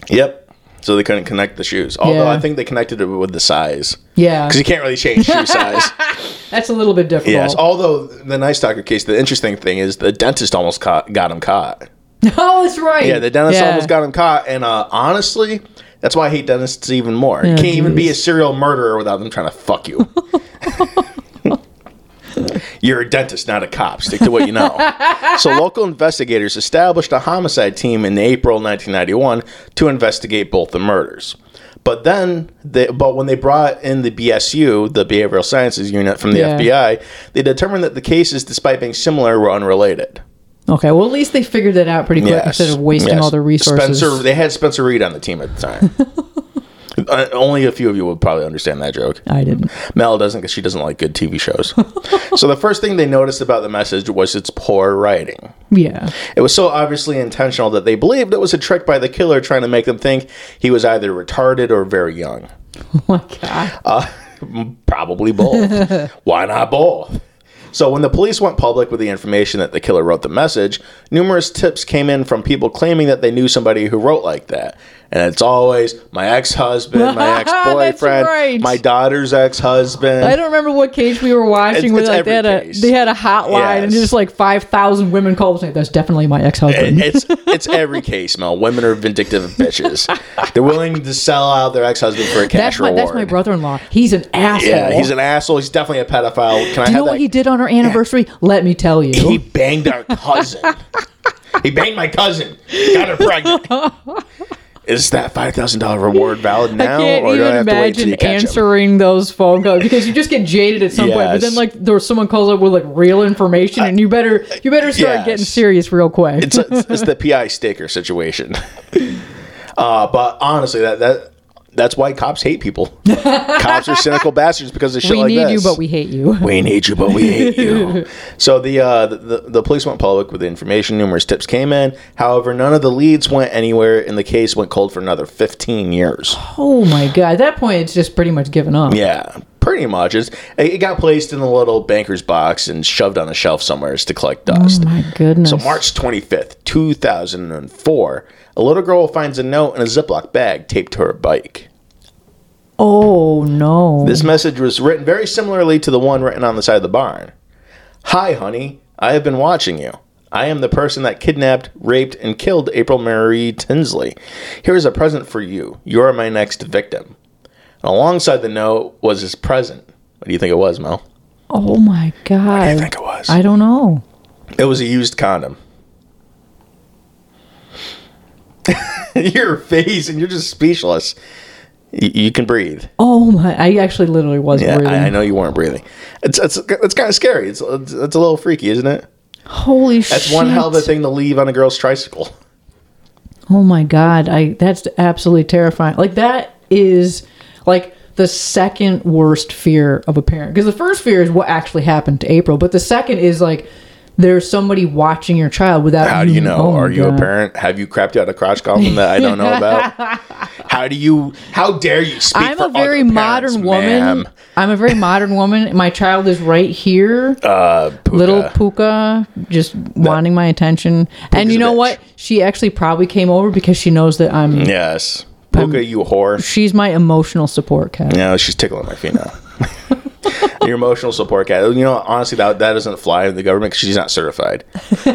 Yep. So they couldn't connect the shoes. Although Yeah. I think they connected it with the size. Yeah, Because you can't really change shoe <laughs> size. that's a little bit difficult. yes. Although the Night Stalker case, the interesting thing is the dentist almost caught, got him caught. <laughs> oh, that's right. Yeah, the dentist Yeah. almost got him caught. And uh, honestly, that's why I hate dentists even more. you can't even be a serial murderer without them trying to fuck you. <laughs> You're a dentist, not a cop. Stick to what you know. <laughs> so, local investigators established a homicide team in April 1991 to investigate both the murders. But then, they, but when they brought in the BSU, the Behavioral Sciences Unit from the Yeah. FBI, they determined that the cases, despite being similar, were unrelated. Okay, well at least they figured that out pretty quick instead of wasting yes. all their resources. Spencer, they had Spencer Reid on the team at the time. <laughs> uh, only a few of you would probably understand that joke. I didn't. Mel doesn't because she doesn't like good TV shows. <laughs> so the first thing they noticed about the message was its poor writing. Yeah. It was so obviously intentional that they believed it was a trick by the killer trying to make them think he was either retarded or very young. <laughs> Oh my god. Uh, probably both. Why not both? So when the police went public with the information that the killer wrote the message, numerous tips came in from people claiming that they knew somebody who wrote like that. And it's always my ex-husband, <laughs> my ex-boyfriend, right. my daughter's ex-husband. I don't remember what case we were watching It's- where it's like they had every a they had a hotline and just like five thousand women called and say that's definitely my ex husband. it's it's every case, Mel. Women are vindictive bitches. <laughs> They're willing to sell out their ex-husband for a cash That's my reward. that's my brother in law. He's an asshole. Yeah, he's an asshole. He's definitely a pedophile. Can I Do you have know that? what he did on our anniversary? Let me tell you. He banged our cousin. <laughs> he banged my cousin. Got her pregnant. Is that five thousand dollar reward valid now, I can't or do I have to wait till you catch answering those phone calls because you just get jaded at some point. But then like there's someone calls up with like real information, and you better you better start Yes. getting serious real quick. It's, it's, it's the PI sticker situation. <laughs> Uh, but honestly, that that that's why cops hate people. <laughs> cops are cynical bastards because of shit we like need you, but we hate you. We need you, but we hate you. <laughs> so the, uh, the, the police went public with the information. Numerous tips came in. However, none of the leads went anywhere, and the case went cold for another 15 years. Oh my god! At that point, it's just pretty much given up. Yeah, pretty much. It's, it got placed in a little banker's box and shoved on a shelf somewhere to collect dust. Oh my goodness. So March 25th, 2004, a little girl finds a note in a Ziploc bag taped to her bike. Oh no. This message was written very similarly to the one written on the side of the barn. Hi, honey. I have been watching you. I am the person that kidnapped, raped, and killed April Marie Tinsley. Here is a present for you. You are my next victim. And alongside the note was his present. What do you think it was, Mel? oh my god. What do you think it was? I don't know. It was a used condom. <laughs> your face, and you're just speechless. You, you can breathe. Oh my! I actually literally was Yeah, breathing. I, I know you weren't breathing. It's it's it's kind of scary. It's, it's it's a little freaky, isn't it? Holy shit! That's one hell of a thing to leave on a girl's tricycle. Oh my god, I that's absolutely terrifying. Like that is like the second worst fear of a parent because the first fear is what actually happened to April, but the second is like there's somebody watching your child without. How do you know? oh Are you a parent? Have you crapped out a crotch column that I don't know about? <laughs> how do you? How dare you speak? I'm a very modern parents, woman. ma'am? I'm a very modern woman. My child is right here. Uh, Puka. Little Puka just wanting my attention. and you know what? She actually probably came over because she knows that I'm Yes, Puka, you whore. she's my emotional support cat. Yeah, she's tickling my feet now. <laughs> Your emotional support cat. You know, honestly, that that doesn't fly in the government because she's not certified.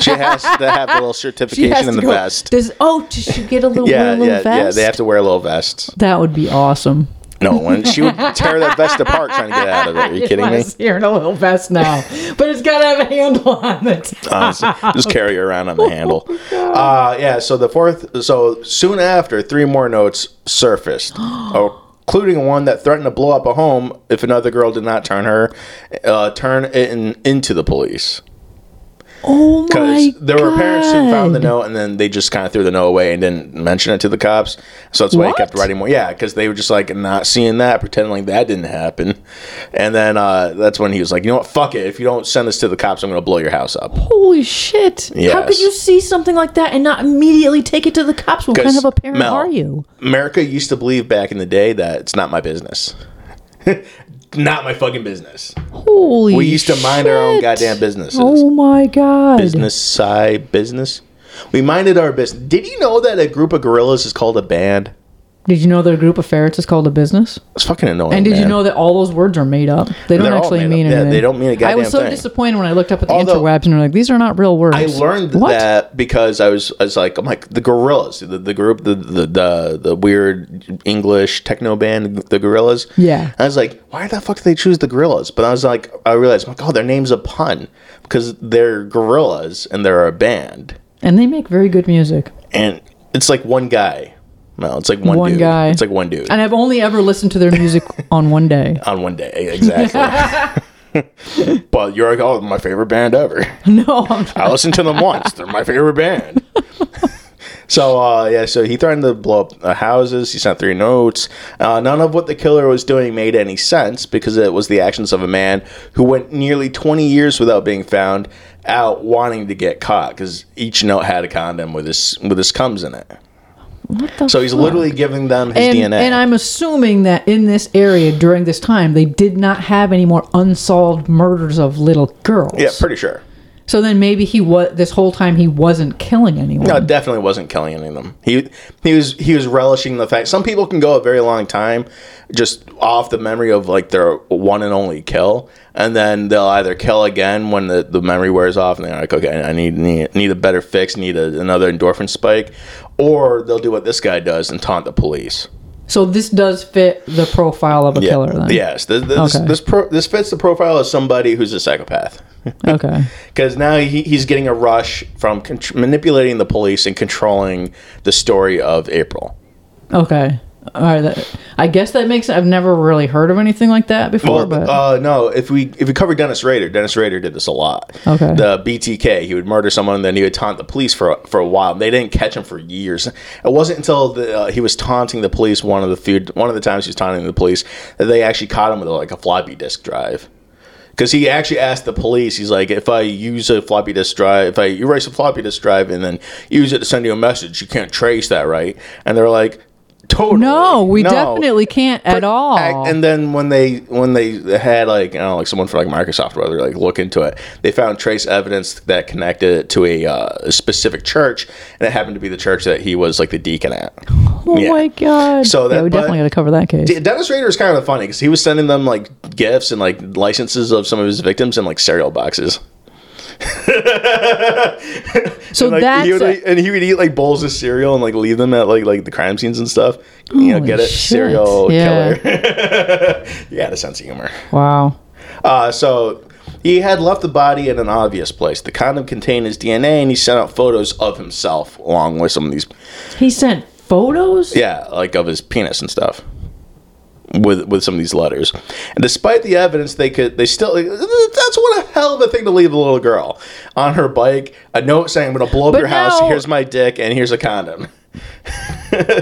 She has to have a little <laughs> certification in the go, vest. Does oh does she get a little, Yeah, a little yeah, vest? yeah. They have to wear a little vest. that would be awesome. No, when <laughs> she would tear that vest apart trying to get out of it. Are you kidding me? Here in a little vest now, but it's got to have a handle on it. Honestly, just carry her around on the handle. <laughs> Uh, yeah. So the fourth. So soon after, three more notes surfaced, <gasps> oh, including one that threatened to blow up a home if another girl did not turn her, uh, turn it in, into the police. Oh my Because there were parents who found the note and then they just kind of threw the note away and didn't mention it to the cops. So that's why he kept writing more. Yeah, because they were just like not seeing that, pretending like that didn't happen. And then uh, that's when he was like, you know what, fuck it. If you don't send this to the cops, I'm going to blow your house up. Holy shit! How could you see something like that and not immediately take it to the cops? What kind of a parent Mel, are you? America used to believe back in the day that it's not my business. <laughs> not my fucking business. Holy! We used to mind our own goddamn businesses. Oh my god! Business side business. We minded our business. Did you know that a group of gorillas is called a band? Did you know that a group of ferrets is called a business? It's fucking annoying. And did you know that all those words are made up? They don't They're all actually made up. mean Yeah, anything. they don't mean a goddamn I was so thing. disappointed when I looked up at the Although- interwebs and they're like, these are not real words. I learned What? that because I was, I was like, I'm like the Gorillaz, the, the group, the, the the the weird English techno band, the Gorillaz. Yeah. I was like, why the fuck did they choose the Gorillaz? But I was like, I realized, like, oh, their name's a pun because they're gorillas and they're a band, And they make very good music. and it's like one guy. No, it's like one, One dude. guy. It's like one dude And I've only ever listened to their music <laughs> on one day. on one day, exactly. <laughs> but you're like, oh, my favorite band ever. <laughs> No, I'm I listened to them once. They're my favorite band. so uh, yeah, so he threatened to blow up uh, houses. He sent three notes. Uh, none of what the killer was doing made any sense because it was the actions of a man who went nearly 20 years without being found out, wanting to get caught because each note had a condom with his with his cums in it. What the So he's fuck? literally giving them his and, DNA. and I'm assuming that in this area during this time, they did not have any more unsolved murders of little girls. yeah, pretty sure. So then maybe he was this whole time he wasn't killing anyone. No, definitely wasn't killing any of them. He he was he was relishing the fact. Some people can go a very long time just off the memory of like their one and only kill, and then they'll either kill again when the, the memory wears off, and they're like, okay, I need need, need a better fix, need a, another endorphin spike, or they'll do what this guy does and taunt the police. So this does fit the profile of a Yeah. killer then. Yes, this this Okay. this, pro, this fits the profile of somebody who's a psychopath. <laughs> Okay. because now he, he's getting a rush from con- manipulating the police and controlling the story of April. Okay. All right. That, I guess that makes. I've never really heard of anything like that before. Well, but uh, no. If we if we cover Dennis Rader, Dennis Rader did this a lot. Okay. The BTK, he would murder someone, and then he would taunt the police for for a while. They didn't catch him for years. It wasn't until the, uh, he was taunting the police one of the few one of the times he was taunting the police that they actually caught him with like a floppy disk drive. Because he actually asked the police, he's like, if I use a floppy disk drive, if I erase a floppy disk drive and then use it to send you a message, you can't trace that, right? And they're like, totally. no, we definitely can't at all. And then when they when they had like I don't know like someone from like Microsoft or other like look into it, they found trace evidence that connected it to a, uh, a specific church, and it happened to be the church that he was like the deacon at. oh yeah. my god. So that- yeah, we definitely got to cover that case. Dennis Rader is kind of funny because he was sending them like gifts and like licenses of some of his victims in like cereal boxes. <laughs> so like, that's he would, a- and he would eat like bowls of cereal and like leave them at like like the crime scenes and stuff. you know, Holy get it, shit. serial Yeah. killer. <laughs> you got a sense of humor. wow. Uh, so he had left the body in an obvious place. The condom contained his DNA, and he sent out photos of himself along with some of these. He sent photos? Yeah, like of his penis and stuff. With with some of these letters, and despite the evidence, they could they still that's what a hell of a thing to leave a little girl on her bike. A note saying, "I'm gonna blow up But your house. Here's my dick, and here's a condom."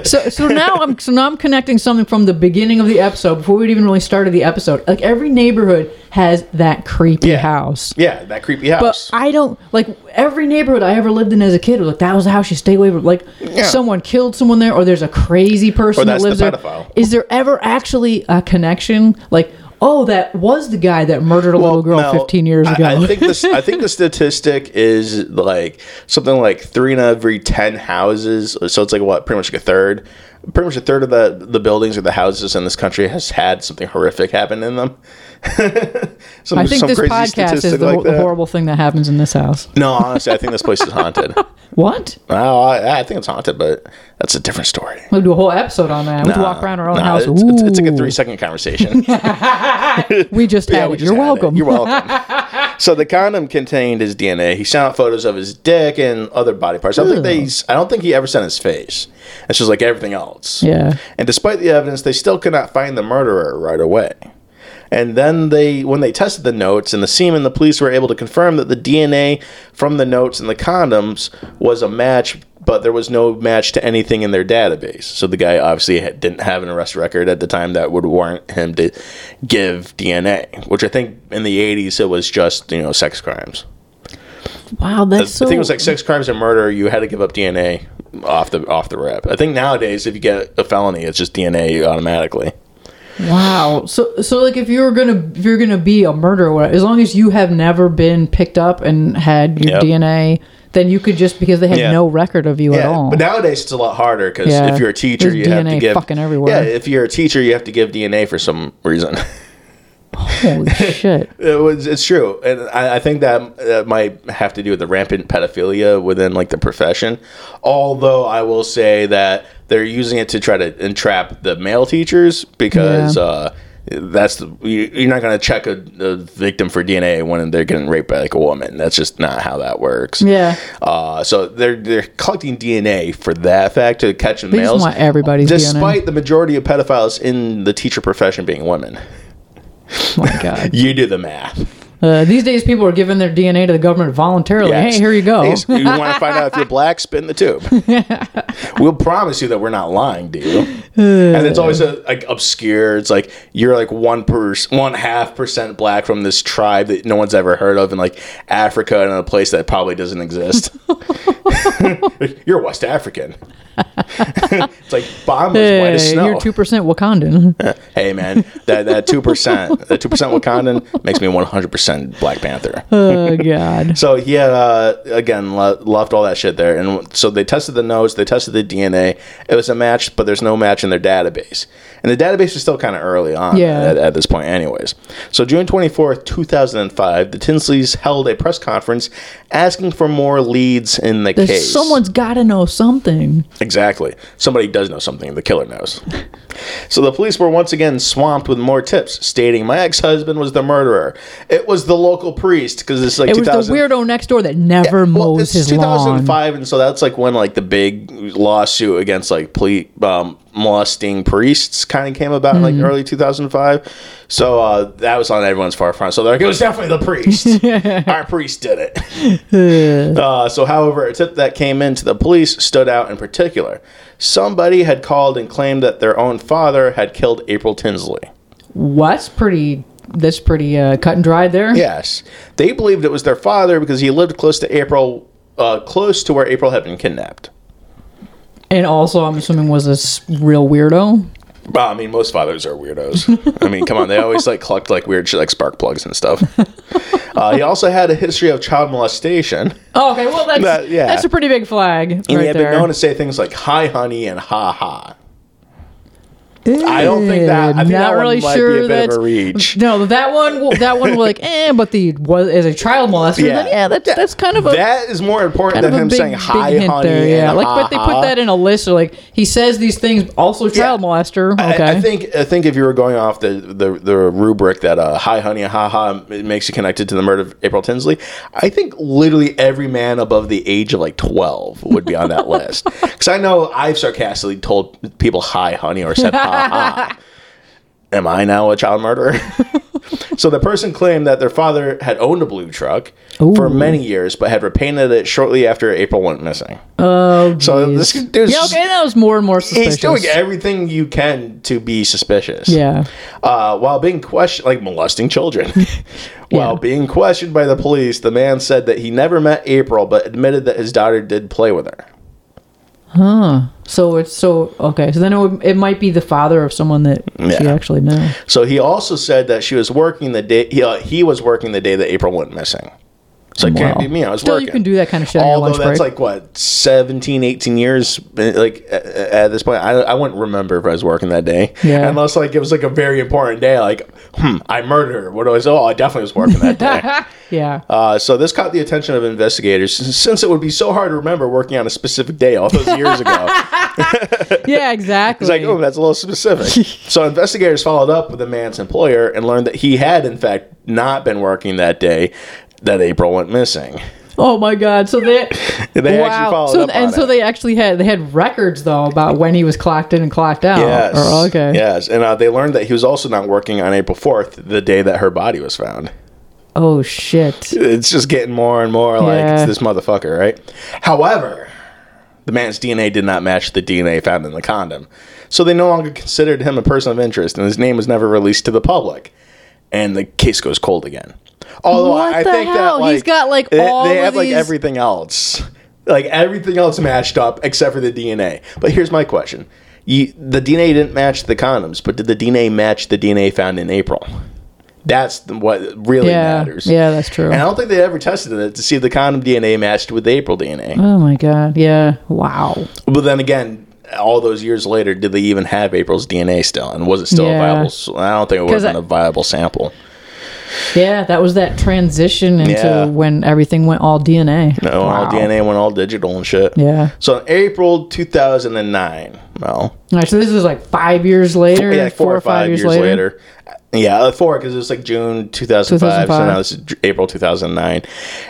So so now I'm so now I'm connecting something from the beginning of the episode before we'd even really started the episode. Like every neighborhood has that creepy Yeah. house. Yeah, that creepy house. But. I don't like every neighborhood I ever lived in as a kid was like that was the house you stay away from. Like someone killed someone there, or there's a crazy person Or that that's lives the there. pedophile. Is there ever actually a connection? Like, oh, that was the guy that murdered a little girl no, 15 years I- ago. I, think this. I think the statistic is like something like three in every ten houses. So it's like what, pretty much like a third. Pretty much a third of the the buildings or the houses in this country has had something horrific happen in them. <laughs> some, I think some this crazy podcast is the, like the horrible thing that happens in this house. No, honestly, I think this place is haunted. <laughs> What? oh, I, I think it's haunted, but that's a different story. We'll do a whole episode on that. We Nah, walk around our own nah, house. It's, it's, it's like a three second conversation. <laughs> We just had we it. just You're had it. welcome. You're welcome. so the condom contained his DNA. He sent out photos of his dick and other body parts. I don't think they. I don't think he ever sent his face. It's just like everything else. Yeah. And despite the evidence, they still could not find the murderer right away. And then they, when they tested the notes and the semen, the police were able to confirm that the DNA from the notes and the condoms was a match, but there was no match to anything in their database. So the guy obviously had, didn't have an arrest record at the time that would warrant him to give DNA, which I think in the 80s it was just, you know, sex crimes. Wow, that's so. I think it was like sex crimes and murder. You had to give up DNA off the off the rip. I think nowadays, if you get a felony, it's just DNA automatically. Wow. So so like if you're gonna if you're gonna be a murderer, as long as you have never been picked up and had your Yep. DNA, then you could just because they had Yeah. no record of you at all. but nowadays it's a lot harder because Yeah. if you're a teacher, There's you have to give fucking everywhere. Yeah, if you're a teacher, you have to give DNA for some reason. <laughs> Holy <laughs> shit. it was, it's true, and I, I think that, that might have to do with the rampant pedophilia within like the profession. Although I will say that they're using it to try to entrap the male teachers because. Yeah. Uh, that's the you- you're not going to check a, a victim for DNA when they're getting raped by like a woman. That's just not how that works. Yeah. Uh, so they're they're collecting DNA for that fact to catch in just males. want everybody's despite the majority of pedophiles in the teacher profession being women. <laughs> My god. You do the math. Uh, these days, people are giving their DNA to the government voluntarily. Yes. Hey, here you go. You want to <laughs> find out if you're black? Spin the tube. <laughs> we'll promise you that we're not lying, you? and it's always a, like obscure. It's like you're like one per one half percent black from this tribe that no one's ever heard of in like Africa and in a place that probably doesn't exist. <laughs> you're West African. <laughs> it's like bomb as white as snow. you're two percent Wakandan. <laughs> hey man, that that two percent, that two percent Wakandan makes me one hundred percent Black Panther. oh god. So he had uh, again le- left all that shit there, and so they tested the notes, they tested the DNA. It was a match, but there's no match in their database, and the database is still kind of early on Yeah. at, at this point, anyways. So June twenty fourth, two thousand and five, the Tinsleys held a press conference asking for more leads in the There's, case. someone's got to know something. Exactly. Somebody does know something. The killer knows. <laughs> so the police were once again swamped with more tips, stating my ex-husband was the murderer. It was the local priest because it's like It was the weirdo next door that never well, mows it's his lawn. 2005, and so that's like when like the big lawsuit against like ple- um, molesting priests kind of came about in Mm-hmm. like early 2005. So uh, that was on everyone's far front. So they're like, it was definitely the priest. <laughs> Our priest did it. <laughs> uh, so, however, tip that came in to the police stood out in particular. Somebody had called and claimed that their own father had killed April Tinsley. What's pretty? That's pretty uh, cut and dried there. Yes, they believed it was their father because he lived close to April, uh, close to where April had been kidnapped. And also, I'm assuming was this real weirdo. Well, I mean, most fathers are weirdos. I mean, come on, they always like collect like weird shit like spark plugs and stuff. <laughs> Uh, he also had a history of child molestation, Oh, okay. Well, that's That- yeah. that's a pretty big flag and he had there. been known to say things like "hi, honey" and "ha ha." I don't think that. I think not that really sure be a bit that's of a reach. <laughs> No, that one, will- that one, we're like, eh. But the was as a child molester, Yeah. yeah, yeah that's that's kind of a That is more important than him big, saying hi, honey. there. Yeah, like, but they put that in a list. Or like he says these things, also child molester. I- Okay, I, think I think if you were going off the the, the rubric that uh, "Hi, honey, haha" it makes you connected to the murder of April Tinsley, I think literally every man above the age of like twelve would be on that <laughs> list. Because I know I've sarcastically told people "Hi, honey" or said <laughs> "Ha ha." <laughs> Am I now a child murderer? <laughs> so the person claimed that their father had owned a blue truck for many years, but had repainted it shortly after April went missing. oh, So this dude's yeah, okay, that was more and more suspicious. He's doing everything you can to be suspicious. Yeah. Uh, while being questioned, like molesting children. <laughs> while being questioned by the police, the man said that he never met April, but admitted that his daughter did play with her. So it's so okay. So then it, would, it might be the father of someone that she actually knew. So he also said that she was working the day he, uh, he was working the day that April went missing. So it can't Wow. be me. I was Still, working. you can do that kind of shit on your Although lunch that's break. like what 17, 18 years. uh, Like uh, at this point, I, I wouldn't remember if I was working that day. Yeah. Unless like it was like a very important day. Like, hmm, I murdered her. What do I say? Oh, I definitely was working that day. <laughs> yeah. Uh, so this caught the attention of investigators since it would be so hard to remember working on a specific day all those years ago. <laughs> yeah, exactly. <laughs> It's like, oh, that's a little specific. so investigators followed up with the man's employer and learned that he had, in fact, not been working that day that April went missing. Oh my god! So they, <laughs> They actually followed so up and so it. they actually had they had records though about when he was clocked in and clocked out. Yes. Or, okay. Yes, and uh, they learned that he was also not working on April fourth, the day that her body was found. Oh shit. It's just getting more and more like Yeah. it's this motherfucker, right? However, the man's DNA did not match the DNA found in the condom, so they no longer considered him a person of interest, and his name was never released to the public. And the case goes cold again. Although What I think that like He's got, like, they, all they of have like everything else, like everything else matched up except for the DNA. But here's my question: you, the DNA didn't match the condoms, but did the DNA match the DNA found in April? That's what really Yeah. matters. Yeah, that's true. And I don't think they ever tested it to see if the condom DNA matched with the April DNA. Oh my god. Yeah. Wow. But then again, all those years later, did they even have April's DNA still? And was it still Yeah. a viable? I don't think it would 'Cause have been I- a viable sample. Yeah, that was that transition into Yeah. when everything went all DNA. No, all DNA went all digital and shit. Yeah. So in April 2009, well, All right, so this is like five years later, yeah, four, or five, years, later. Yeah, uh, four because it was like June 2005, So now this is April 2009.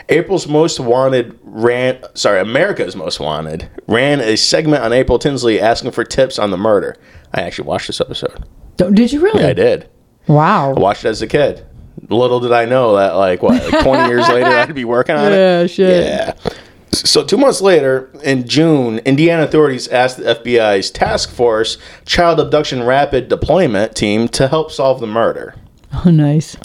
April's Most Wanted ran, sorry, America's Most Wanted ran a segment on April Tinsley asking for tips on the murder. I actually watched this episode. Don't- Did you really? I did. Wow. I watched it as a kid. Little did I know that, like, what, like 20 years <laughs> later, I'd be working on Yeah, it. shit. Yeah. So, two months later, in June, Indiana authorities asked the FBI's Task Force Child Abduction Rapid Deployment Team to help solve the murder. Oh, nice.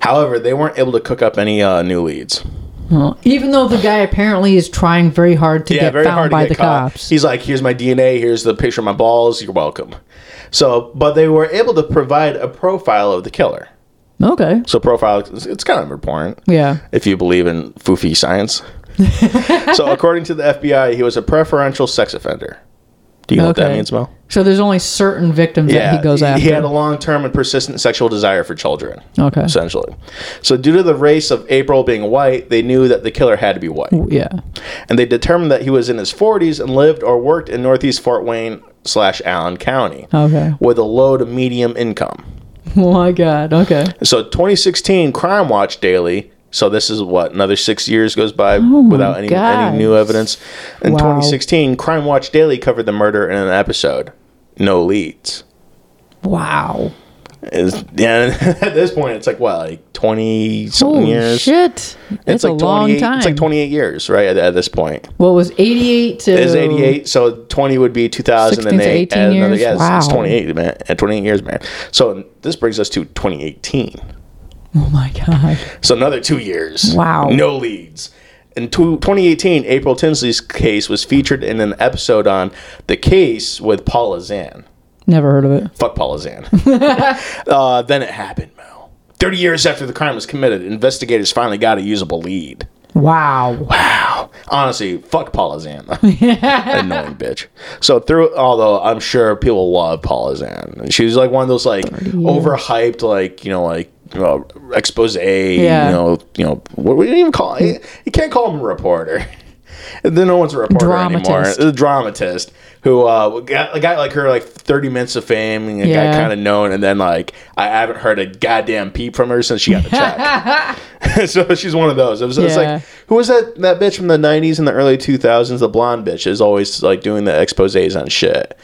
However, they weren't able to cook up any uh, new leads. Well, even though the guy apparently is trying very hard to get found by the caught. cops. He's like, here's my DNA, here's the picture of my balls, you're welcome. So, but they were able to provide a profile of the killer. Okay. So, profile, it's, it's kind of important. Yeah. if you believe in foofy science. <laughs> so, according to the FBI, he was a preferential sex offender. Do you know what that means, Mel? So there's only certain victims that he goes after. He had a long term and persistent sexual desire for children, okay. essentially. So, due to the race of April being white, they knew that the killer had to be white. Yeah. And they determined that he was in his 40s and lived or worked in Northeast Fort Wayne slash Allen County Okay. with a low to medium income. Oh <laughs> my God. Okay. So 2016 Crime Watch Daily. So this is what another six years goes by oh without any, gosh. any new evidence. In Wow. 2016, Crime Watch Daily covered the murder in an episode. No leads. Wow. Is yeah. <laughs> At this point, it's like what, like 20 something Holy years. shit. It's That's like a long 28 time. It's like 28 years, right? At, at this point, What was 88 to. it's 88. So 20 would be 2008. 18 and another, years? yeah, it's, it's Wow. 28, man. At 28 years, man. So this brings us to 2018. <laughs> Oh my God. So another two years. Wow. No leads. In two- 2018, April Tinsley's case was featured in an episode on The Case with Paula Zahn. Never heard of it. Fuck Paula Zahn. <laughs> uh, then it happened, Mel. 30 years after the crime was committed, investigators finally got a usable lead. Wow. Wow. Honestly, fuck Paula Zahn. <laughs> Annoying bitch. So through, although I'm sure people love Paula Zahn. She was like one of those like overhyped, like you know, like uh, expose. Yeah. You know, you know, what, we even call it? You can't call him a reporter. And <laughs> then no one's a reporter Dramatist. anymore. A dramatist who uh, got a guy like her like 30 minutes of fame and Yeah. got kind of known, and then like I haven't heard a goddamn peep from her since she got the check. <laughs> <laughs> so she's one of those. It was, it's Yeah. like who was that that bitch from the 90s and the early 2000s? The blonde bitch is always like doing the exposés on shit.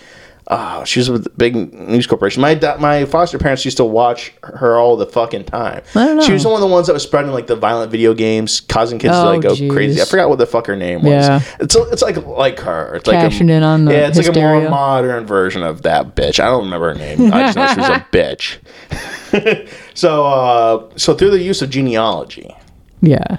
Oh, she was with a big news corporation. My da- my foster parents used to watch her all the fucking time. I don't know. She was one of the ones that was spreading like the violent video games, causing kids to Oh, like go jeez. crazy. I forgot what the fuck her name was. Yeah. It's it's like like her. It's Cashing like a, in on the yeah. It's like a hysteria. more modern version of that bitch. I don't remember her name. I just know she was a <laughs> bitch. <laughs> so uh, so through the use of genealogy, Yeah.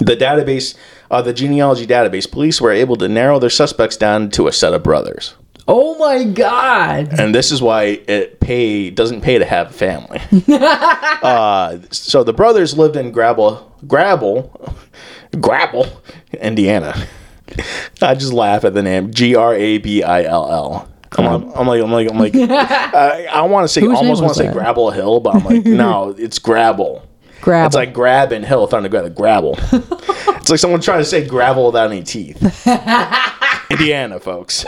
the database, uh, the genealogy database, police were able to narrow their suspects down to a set of brothers. Oh my god. And this is why it pay doesn't pay to have a family. <laughs> uh, so the brothers lived in Grabble, Grabble, Grabble, Indiana. I just laugh at the name G R A B I L L. I'm, I'm like, I'm like, I'm like, <laughs> I, I want to say, Whose almost want to say? Grabble Hill, but I'm like, no, <laughs> it's Grabble. Grab. It's like grab and hill trying to grab the gravel. it's like someone trying to say gravel without any teeth. Indiana, folks.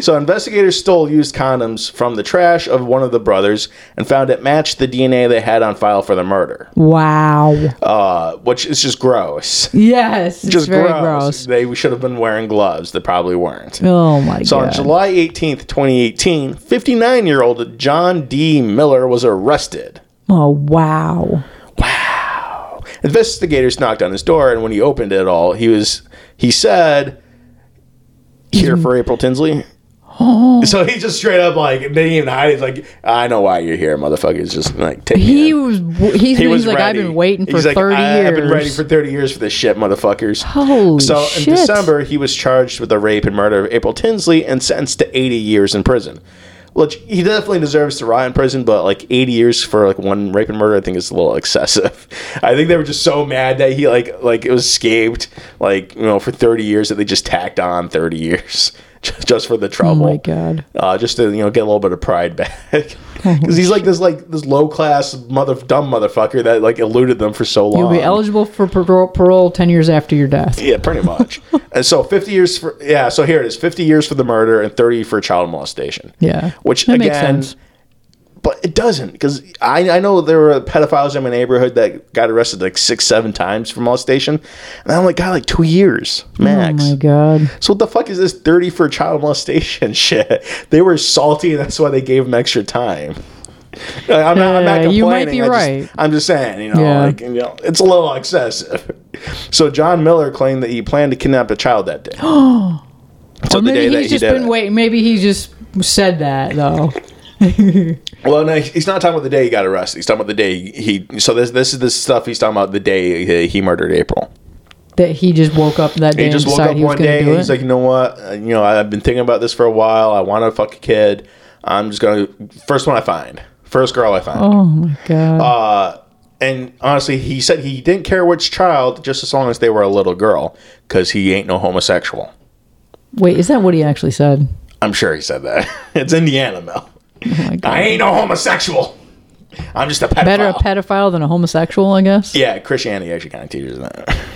So investigators stole used condoms from the trash of one of the brothers and found it matched the DNA they had on file for the murder, wow. uh, which is just gross. Yes. It's Just very gross. gross. They should have been wearing gloves. They probably weren't. Oh my God. So on. July 18th, 2018, 59 year old John D. Miller was arrested. oh wow. wow. Investigators knocked on his door, and when he opened it all, he was he said, "Here for April Tinsley." Oh. So he just straight up like didn't even hide. He's like, "I know why you're here, motherfuckers." Just like take He me was he's, He he's was like I've been waiting for He's like, 30 I, years. I've been ready for 30 years for this shit, motherfuckers. Holy so in. December, he was charged with the rape and murder of April Tinsley and sentenced to 80 years in prison. Which he definitely deserves to rot in prison, but like 80 years for like one rape and murder, I think is a little excessive. <laughs> I think they were just so mad that he like like it was escaped like you know for 30 years that they just tacked on 30 years just, <laughs> just for the trouble. Oh my god. uh, just to you know get a little bit of pride back <laughs> because he's like this like this low class mother dumb motherfucker that like eluded them for so long. You'll be eligible for parole, parole 10 years after your death. Yeah, pretty much. <laughs> and so fifty years for yeah. So here it is: fifty years for the murder and thirty for child molestation. Yeah. which That again. But it doesn't because I, I know there were pedophiles in my neighborhood that got arrested like six seven times for molestation, and I'm like got like two years max. Oh my god. So what the fuck is this 30 for child molestation <laughs> shit? They were salty, and that's why they gave him extra time. Uh, I'm not, I'm not complaining. you might be I just- right. I'm just saying, you know, Yeah. like you know, it's a little excessive. So John Miller claimed that he planned to kidnap a child that day. <gasps> so Or maybe he's just been waiting. Maybe he just said that though. <laughs> Well, no, he's not talking about the day he got arrested. He's talking about the day he. So this this is the stuff he's talking about the day he, murdered April. that he just woke up that day He just woke up one day and he's like, you know what? Uh, you know, I've been thinking about this for a while. I want to fuck a kid. I'm just gonna first one I find, first girl I find. oh my god. Uh, and honestly, he said he didn't care which child, just as long as they were a little girl, because he ain't no homosexual. Wait, is that what he actually said? I'm sure he said that. <laughs> it's Indiana, Mel. Oh. I ain't no homosexual. I'm just a pedophile. Better a pedophile than a homosexual, I guess. Yeah, Christianity actually kind of teaches that. <laughs>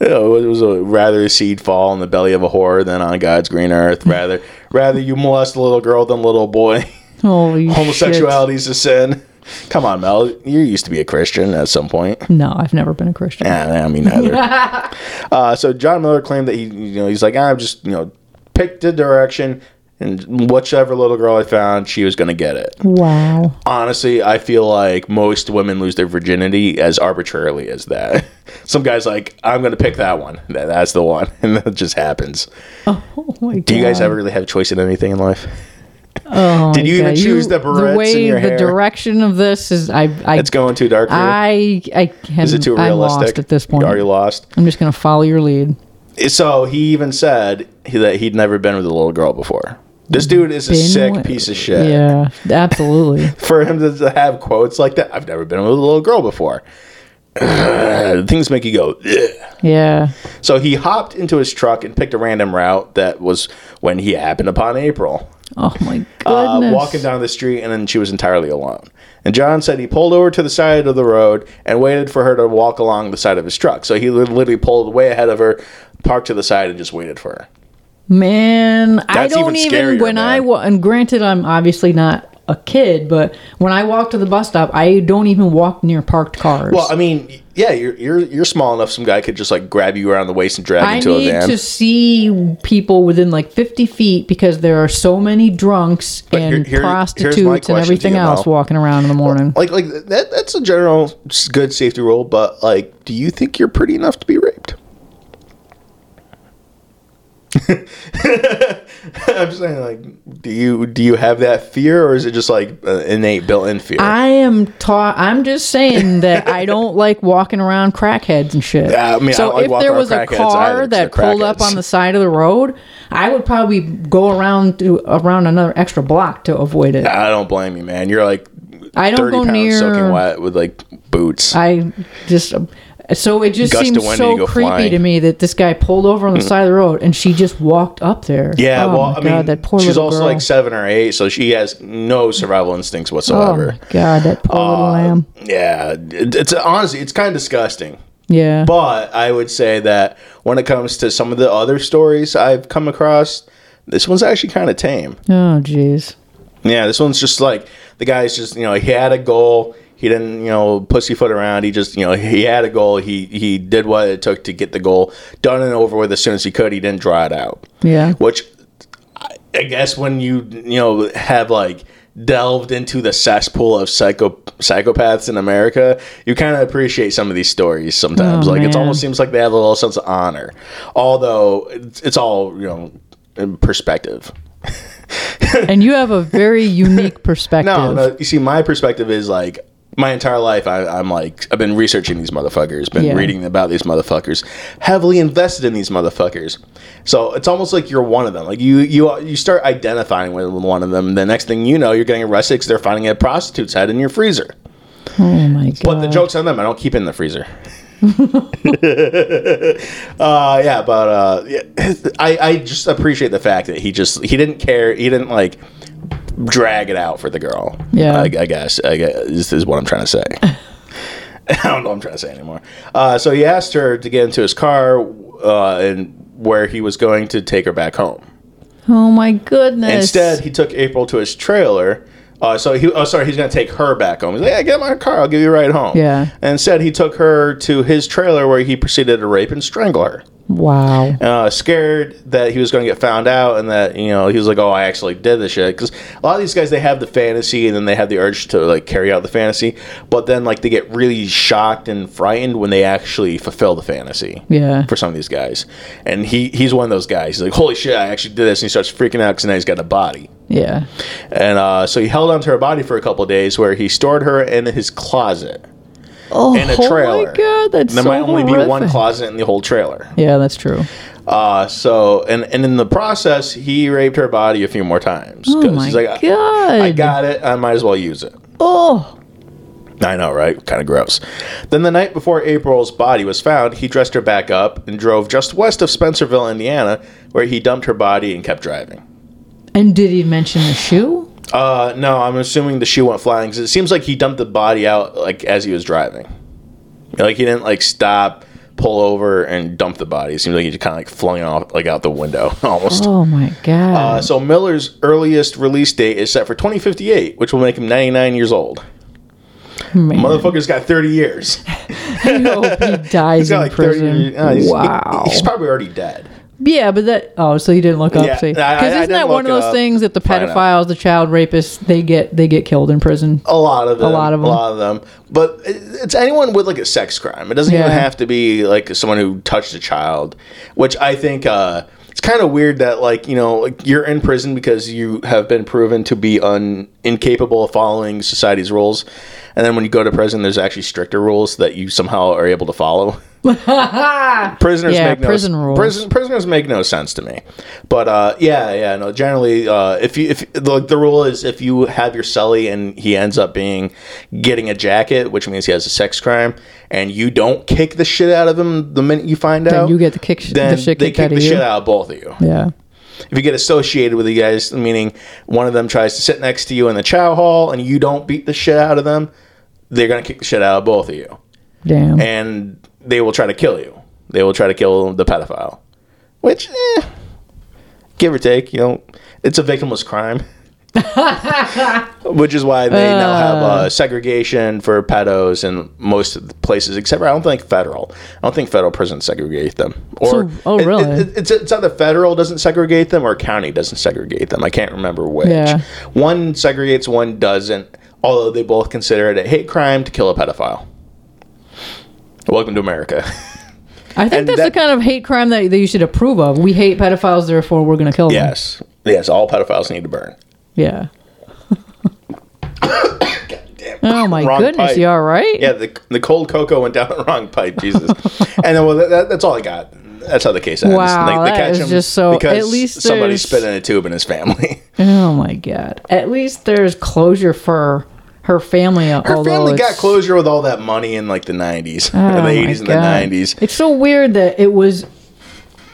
You know, it was a rather a seed fall in the belly of a whore than on God's green earth. <laughs> Rather, rather you molest a little girl than a little boy. <laughs> Holy Homosexuality is a sin. Come on, Mel. You used to be a Christian at some point. No, I've never been a Christian. Yeah, I mean neither. uh, so John Miller claimed that he, you know, he's like, I've just, you know, picked a direction, and whichever little girl I found, she was going to get it. Wow. Honestly, I feel like most women lose their virginity as arbitrarily as that. <laughs> Some guy's like, I'm going to pick that one. That's the one, <laughs> and that just happens. Oh my god. Do you guys ever really have a choice in anything in life? Oh Did you even God. choose the barrettes The way in your hair? the direction of this is, I, I, It's going too dark for you. I, I can. Is it too I'm realistic? lost at this point. Are you lost? I'm just gonna follow your lead. So he even said that he'd never been with a little girl before. This dude is a Been sick with- piece of shit. Yeah, absolutely. <laughs> For him to, to have quotes like that, I've never been with a little girl before. <clears throat> Things make you go, Ugh. yeah. So he hopped into his truck and picked a random route that was when he happened upon April. Oh my Uh, goodness. walking down the street, and then she was entirely alone. And John said he pulled over to the side of the road and waited for her to walk along the side of his truck. So he literally pulled way ahead of her, parked to the side, and just waited for her. Man, I don't even even when I man. wa- and granted I'm obviously not a kid, but when I walk to the bus stop, I don't even walk near parked cars. Well, I mean, yeah, you're you're you're small enough. Some guy could just like grab you around the waist and drag you I into a need van. to see people within like 50 feet because there are so many drunks But and here- here- prostitutes and everything you, else Mel. walking around in the morning. like like that that's a general good safety rule. But like, do you think you're pretty enough to be raped? <laughs> I'm just saying, like, do you do you have that fear, or is it just like innate built-in fear? I am taught. I'm just saying <laughs> that I don't like walking around crackheads and shit. Yeah, I mean, I so don't like if there was a car that pulled up on the side of the road, I would probably go around to around another extra block to avoid it. I don't blame you, man. You're like I don't 30 go near. soaking wet with like boots. I just so it just seems so go creepy flying. to me that this guy pulled over on the side of the road and she just walked up there. yeah, oh well, my I God, mean, that poor she's little also girl. like seven or eight, so she has no survival instincts oh whatsoever. my god, that poor little Uh, lamb. Yeah, it, it's honestly, it's kind of disgusting. Yeah, But I would say that when it comes to some of the other stories I've come across, this one's actually kind of tame. oh jeez. Yeah, this one's just like the guy's just you know he had a goal. He didn't you know pussyfoot around. He just you know he had a goal. He he did what it took to get the goal done and over with as soon as he could. He didn't draw it out. Yeah. Which I- guess when you you know have like delved into the cesspool of psycho psychopaths in America, you kind of appreciate some of these stories sometimes. Oh, like it almost seems like they have a little sense of honor, although it's, it's all you know in perspective. <laughs> and you have a very unique perspective. <laughs> No, no. You see, my perspective is like my entire life. I, I'm like I've been researching these motherfuckers, been Yeah. reading about these motherfuckers, heavily invested in these motherfuckers. So it's almost like you're one of them. Like you, you, you start identifying with one of them. The next thing you know, you're getting arrested because they're finding a prostitute's head in your freezer. Oh my god. But the joke's on them. I don't keep it in the freezer. <laughs> uh, yeah, but uh, yeah, <laughs> I, I just appreciate the fact that he just he didn't care. He didn't like drag it out for the girl. Yeah. I, I guess. I guess this is what I'm trying to say. <laughs> <laughs> I don't know what I'm trying to say anymore. Uh, so he asked her to get into his car uh, and where he was going to take her back home. oh my goodness. Instead, he took April to his trailer. Uh, so he, oh, sorry, he's gonna take her back home. He's like, yeah, get in my car, I'll give you a ride home. Yeah. And instead, he took her to his trailer where he proceeded to rape and strangle her. wow. Uh, scared that he was going to get found out and that you know he was like, oh, I actually did this shit. Because a lot of these guys, they have the fantasy and then they have the urge to like carry out the fantasy, but then like they get really shocked and frightened when they actually fulfill the fantasy Yeah. for some of these guys. And he he's one of those guys. He's like, holy shit, I actually did this, and he starts freaking out because now he's got a body. Yeah. And uh, so he held onto her body for a couple of days, where he stored her in his closet Oh, in a trailer. oh my god, that's there so might only be one closet in the whole trailer. Yeah, that's true. Uh, so and and in the process, he raped her body a few more times. Oh my he's like, god. I got it. I might as well use it. Oh. I know, right? Kind of gross. Then the night before April's body was found, he dressed her back up and drove just west of Spencerville, Indiana, where he dumped her body and kept driving. And did he mention the shoe? Uh, no, I'm assuming the shoe went flying because it seems like he dumped the body out like as he was driving. Like he didn't like stop, pull over, and dump the body. It seems like he just kind of like flung it off like out the window <laughs> almost. Oh my god. Uh, so Miller's earliest release date is set for 2058, which will make him 99 years old. Man. Motherfucker's got 30 years. I hope he <laughs> dies He's got in like 30 prison. years. uh, he's, wow. He's probably already dead. Yeah, but that. Oh, so you didn't look up? Yeah, see, I- I- because isn't that one of those up. things that the pedophiles, the child rapists, they get they get killed in prison? A lot of them. a lot of them, A lot of them. But it's anyone with like a sex crime. It doesn't even have to be like someone who touched a child, which I think uh, it's kind of weird that like you know like you're in prison because you have been proven to be un incapable of following society's rules, and then when you go to prison, there's actually stricter rules that you somehow are able to follow. <laughs> <laughs> prisoners Yeah, make no prison rules. Prison, prisoners make no sense to me. But uh, yeah, yeah, no. Generally, uh, if you if the, the rule is if you have your celly and he ends up being getting a jacket, which means he has a sex crime, and you don't kick the shit out of him the minute you find Then out, you get the kick sh- the shit they kick out the you. shit out of both of you. Yeah. If you get associated with the guys, meaning one of them tries to sit next to you in the chow hall and you don't beat the shit out of them, they're gonna kick the shit out of both of you Damn. and they will try to kill you. They will try to kill the pedophile, which, eh, give or take, you know, it's a victimless crime. <laughs> which is why they now have uh, segregation for pedos in most of the places, except for I don't think federal. I don't think federal prisons segregate them. Or So- oh, it- really? it- it's it's either federal doesn't segregate them or county doesn't segregate them. I can't remember which. Yeah. One segregates, one doesn't. Although they both consider it a hate crime to kill a pedophile. Welcome to America. <laughs> I think and that's that- the kind of hate crime that, that you should approve of. We hate pedophiles, therefore we're going to kill them. yes. Yes, all pedophiles need to burn. Yeah. Damn. <coughs> <coughs> Oh my Wrong goodness, pipe. you all right? Yeah, the, the cold cocoa went down the wrong pipe, Jesus. <laughs> and then, well, that, that's all I got. That's how the case ends. Wow, that is just so- because at least somebody spit in a tube in his family. <laughs> Oh my god. At least there's closure for her family. Her family got closure with all that money in like the 90s, Oh the 80s and the 90s. It's so weird that it was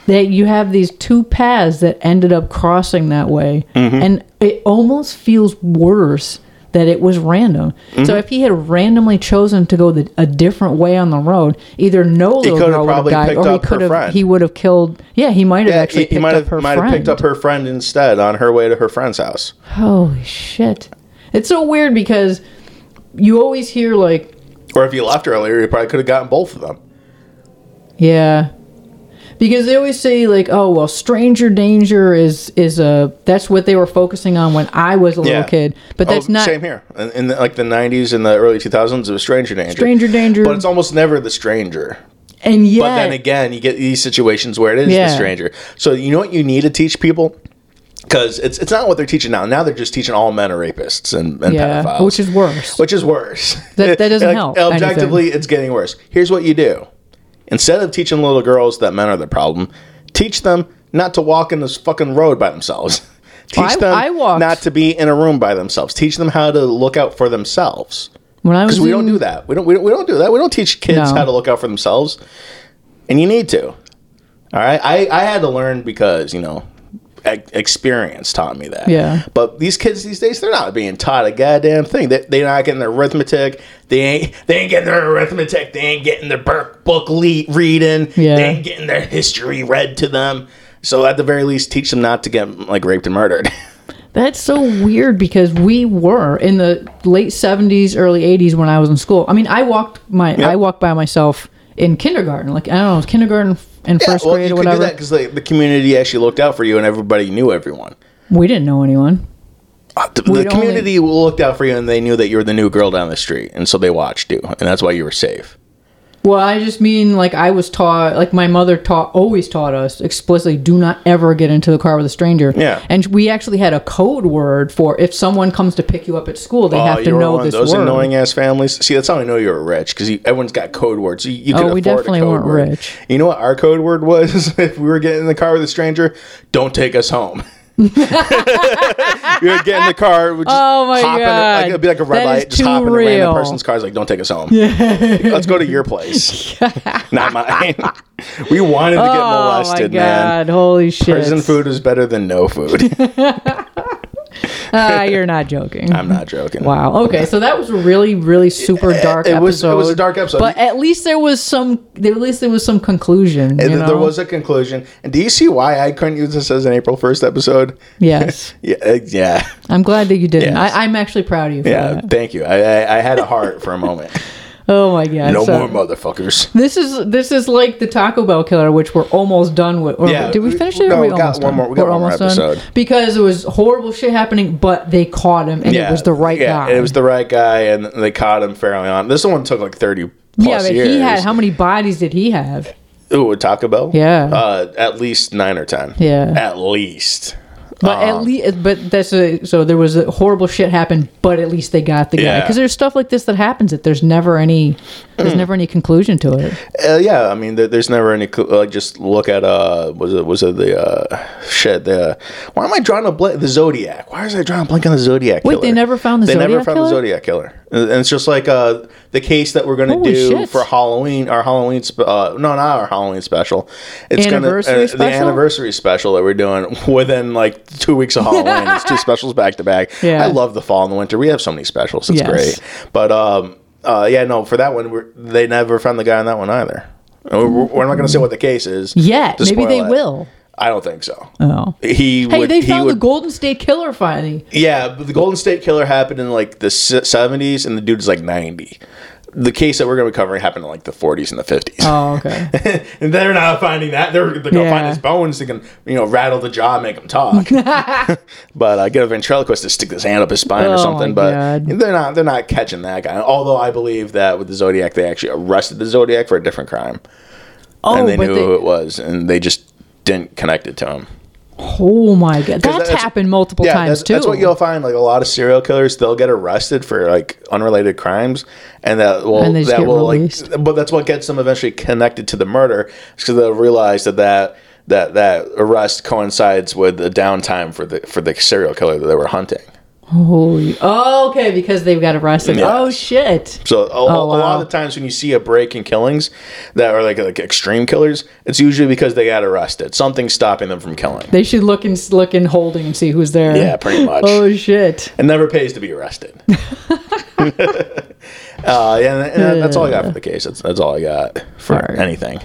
that you have these two paths that ended up crossing that way, Mm-hmm. and it almost feels worse that it was random. Mm-hmm. So if he had randomly chosen to go the, a different way on the road, either no little girl would have died, or he could have friend. he would have killed. Yeah, he might have Yeah, actually he, he might up have her might friend. have picked up her friend instead on her way to her friend's house. Holy shit! It's so weird because you always hear like Or if he left earlier, he probably could have gotten both of them. Yeah. Because they always say like, oh well, stranger danger is is a that's what they were focusing on when I was a little kid. But that's Oh, not same here. In, in the, like the '90s and the early 2000s, it was stranger danger. stranger danger. but it's almost never the stranger. and yet, But then again, you get these situations where it is Yeah. the stranger. So you know what you need to teach people? Because it's it's not what they're teaching now. Now they're just teaching all men are rapists and, and yeah, pedophiles, which is worse. which is worse. That- that doesn't <laughs> help Objectively, it's getting worse. Here's what you do: instead of teaching little girls that men are the problem, teach them not to walk in this fucking road by themselves. <laughs> Teach I- them I walked- not to be in a room by themselves. Teach them how to look out for themselves. when I was Because we don't do that. We don't, we don't. We don't do that. We don't teach kids No. how to look out for themselves, and you need to. All right. I I had to learn because you know, experience taught me that. Yeah. But these kids these days, they're not being taught a goddamn thing. They they're not getting their arithmetic. They ain't they ain't getting their arithmetic. They ain't getting their book book le- reading. Yeah. They ain't getting their history read to them. So at the very least, teach them not to get like raped and murdered. <laughs> That's so weird because we were in the late seventies, early eighties when I was in school. I mean, I walked my I walked by myself in kindergarten. Like I don't know, it was kindergarten and Yeah, first well, grade you or whatever. that because the, the community actually looked out for you and everybody knew everyone. We didn't know anyone. Uh, The, community looked out for you and they knew that you were the new girl down the street, and so they watched you, and that's why you were safe. Well, I just mean like I was taught, like my mother taught, always taught us explicitly, do not ever get into the car with a stranger. Yeah. And we actually had a code word for if someone comes to pick you up at school, they oh, have to Oh, you were know this those word. annoying ass families. See, that's how I know you were rich because everyone's got code words. You, you Oh, we definitely weren't word. rich. You know what our code word was? <laughs> if we were getting in the car with a stranger, don't take us home. You would get in the car. We'd just <laughs> Oh my hop in God. like, it'd be like a red That light. Just hop in a random person's car. It's like, don't take us home. <laughs> Let's go to your place, <laughs> not mine. we wanted to get oh molested, my man. Holy shit! Prison food is better than no food. <laughs> Ah, you're not joking. I'm not joking. Wow. Okay, so that was a really, really super dark it was- it was a dark episode. but at least there was some. At least there was some conclusion. And you th- know? there was a conclusion. And do you see why I couldn't use this as an April 1st episode? Yes, <laughs> Yeah, uh, yeah, I'm glad that you didn't. Yes. I, I'm actually proud of you for yeah. that. Thank you. I, I, I had a heart for a moment. <laughs> Oh my god! No so- more motherfuckers. This is this is like the Taco Bell killer, which we're almost done with. Or Yeah, did we we- finish it? no, are we we got almost one done? more- we got We're one more almost done? episode. because it was horrible shit happening, but they caught him, and Yeah, it was the right yeah, guy. It was the right guy, and they caught him fairly on. This one took like 30 plus yeah, but years. he had how many bodies did he have? Ooh, Taco Bell? Yeah. Uh, at least nine or 10. Yeah. At least. But at least, but that's a so there was a horrible shit happened, but at least they got the guy because there's stuff like this that happens that there's never any there's never any conclusion to it. Uh, yeah, I mean, there, there's never any like. Just look at uh, was it was it the uh, shit? The why am I drawing a blank? The Zodiac. Why is I drawing a blank on the Zodiac? Wait, killer? they never found the zodiac. They never found killer? the Zodiac killer, and it's just like uh, the case that we're gonna do shit. for Halloween. Our Halloween, spe- uh, no, not our Halloween special. It's gonna uh, the anniversary special that we're doing <laughs> within like two weeks of <laughs> Halloween. it's two specials back to back. Yeah. I love the fall and the winter. We have so many specials. It's Yes. great. But um, uh, yeah, no, for that one, we're, they never found the guy on that one either. We're, we're not going to say what the case is. Yet, maybe they it. will. I don't think so. Oh, He hey, would, they he found would, the Golden State Killer finally. Yeah, but the Golden State Killer happened in like the seventies, and the dude's like ninety. The case that we're going to be covering happened in like the forties and the fifties. Oh, okay. <laughs> and they're not finding that. They're, they're going to Yeah. find his bones. They can, you know, rattle the jaw, make him talk. <laughs> <laughs> but uh, get a ventriloquist to stick his hand up his spine Oh, or something. But God. they're not. They're not catching that guy. Although I believe that with the Zodiac, they actually arrested the Zodiac for a different crime, Oh, and they knew they, who it was, and they just didn't connect it to him. oh my god, that's, that's- happened multiple times that's, too. that's what you'll find. Like a lot of serial killers, they'll get arrested for like unrelated crimes, and that will And they that will released. like. But that's what gets them eventually connected to the murder, because they'll realize that that that that arrest coincides with the downtime for the for the serial killer that they were hunting. Holy, oh, okay, because they've got arrested. Yes. Oh shit. So a, oh, a- a lot of the times when you see a break in killings that are like like extreme killers, it's usually because they got arrested. Something's stopping them from killing. They should look and look in holding and see who's there. Yeah, pretty much. Oh shit. It never pays to be arrested. <laughs> uh, yeah, that's all I got for the case. That's, that's all I got for anything.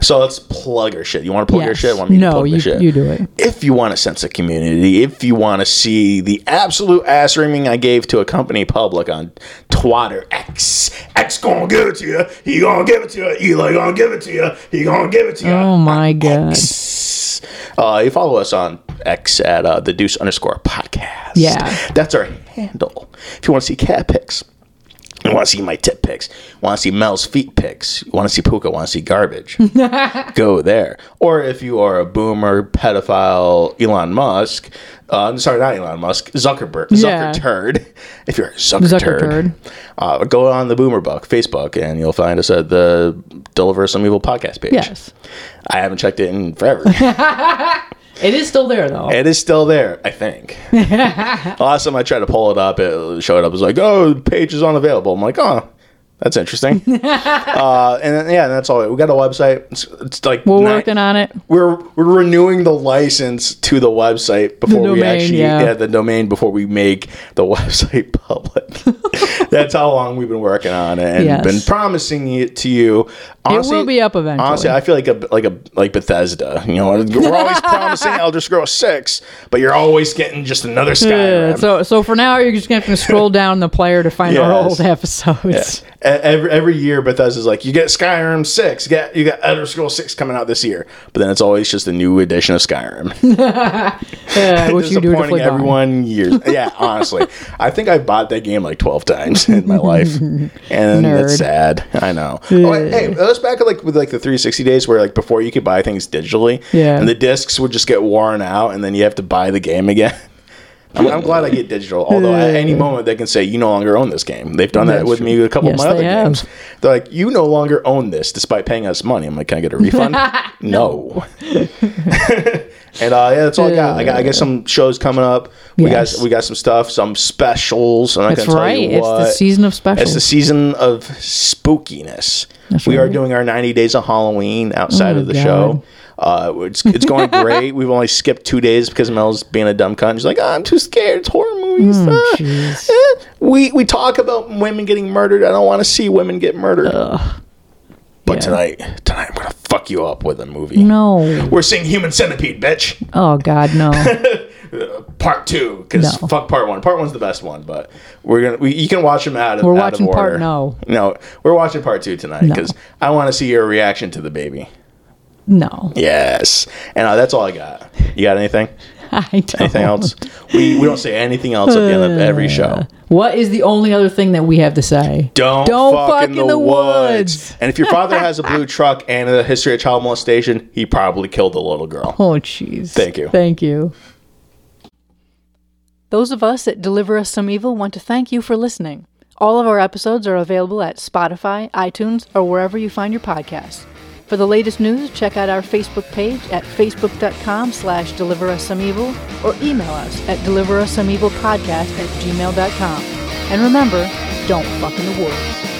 So let's plug our shit. You want to plug your Yes. shit? Want me to No, plug you- shit? you do it. If you want a sense of community, if you want to see the absolute ass reaming I gave to a company public on Twitter, X, X gonna give it to you. He gonna give it to you. Eli gonna give it to you. He gonna give it to you. Oh my god. X. Uh, you follow us on X at uh, the Deuce underscore podcast. Yeah. That's our handle. If you want to see cat pics, you want to see my tip pics, want to see Mel's feet pics, want to see Puka, want to see garbage, <laughs> go there. Or if you are a boomer, pedophile, Elon Musk, uh, sorry, not Elon Musk, Zuckerberg, Yeah. Zucker turd. If you're a Zucker, Zucker turd, turd. Uh, go on the Boomer Book Facebook and you'll find us at the Deliver Some Evil podcast page. Yes. I haven't checked it in forever. <laughs> It is still there though. it is still there, I think. <laughs> Last time I tried to pull it up, it showed up It was like, "Oh, page is unavailable." I'm like, "Oh, that's interesting." <laughs> uh, and then, yeah, that's all. We got a website. It's, it's like We're ni- working on it. We're we're renewing the license to the website before we domain, actually yeah. yeah. the domain before we make the <laughs> website public. <laughs> that's how long we've been working on it and Yes. been promising it to you. Honestly, will be up eventually. Honestly, I feel like a like a like Bethesda. You know, we're always promising Elder Scrolls Six, but you're always getting just another Yeah, so so for now you're just gonna have to scroll down the player to find our old episodes. Every, every year, Bethesda's like, you get Skyrim six, you get you got Elder Scrolls six coming out this year, but then it's always just a new edition of Skyrim. <laughs> Yeah, which <laughs> you disappointing everyone years. Yeah, honestly, I think I bought that game like twelve times <laughs> in my life, and Nerd. it's sad. I know. Oh, hey, was back like with like the 360 days where like before you could buy things digitally, Yeah. and the discs would just get worn out, and then you have to buy the game again. I'm, I'm glad I get digital. Although at any moment they can say you no longer own this game. They've done that That's with me with a couple Yes, of my other they have. games. They're like, you no longer own this despite paying us money. I'm like, can I get a refund? <laughs> no. <laughs> and uh, yeah, that's all I got. I got. I got some shows coming up. We Yes. got we got some stuff, some specials. I'm not That's gonna tell right. you It's what. the season of specials. It's the season of spookiness. That's we are doing our 90 days of Halloween outside Oh, of the God. show. Uh, it's, it's going great. <laughs> We've only skipped two days because Mel's being a dumb cunt. She's like, "Ah, I'm too scared. It's horror movies. Hmm, Ah, eh." We we talk about women getting murdered. I don't want to see women get murdered. but Yeah. tonight, tonight I'm gonna fuck you up with a movie. No. We're seeing Human Centipede, bitch. Oh God, no. <laughs> Part two, because No. fuck part one. Part one's the best one, but we're gonna we, you can watch them out of We're out watching of part no. No, we're watching part two tonight No. because I want to see your reaction to the baby. No. Yes, and uh, that's all I got. You got anything? <laughs> I don't. Anything else? We we don't say anything else at the end of every show. What is the only other thing that we have to say? Don't, Don't fuck, in the, woods. And if your father has a blue truck and a history of child molestation, he probably killed a little girl. Oh jeez. Thank you. Thank you. Those of us at Deliver Us Some Evil want to thank you for listening. All of our episodes are available at Spotify, iTunes, or wherever you find your podcasts. For the latest news, check out our Facebook page at facebook.com slash deliver us some evil or email us at deliver us some evil podcast at gmail.com. And remember, don't fuck in the woods.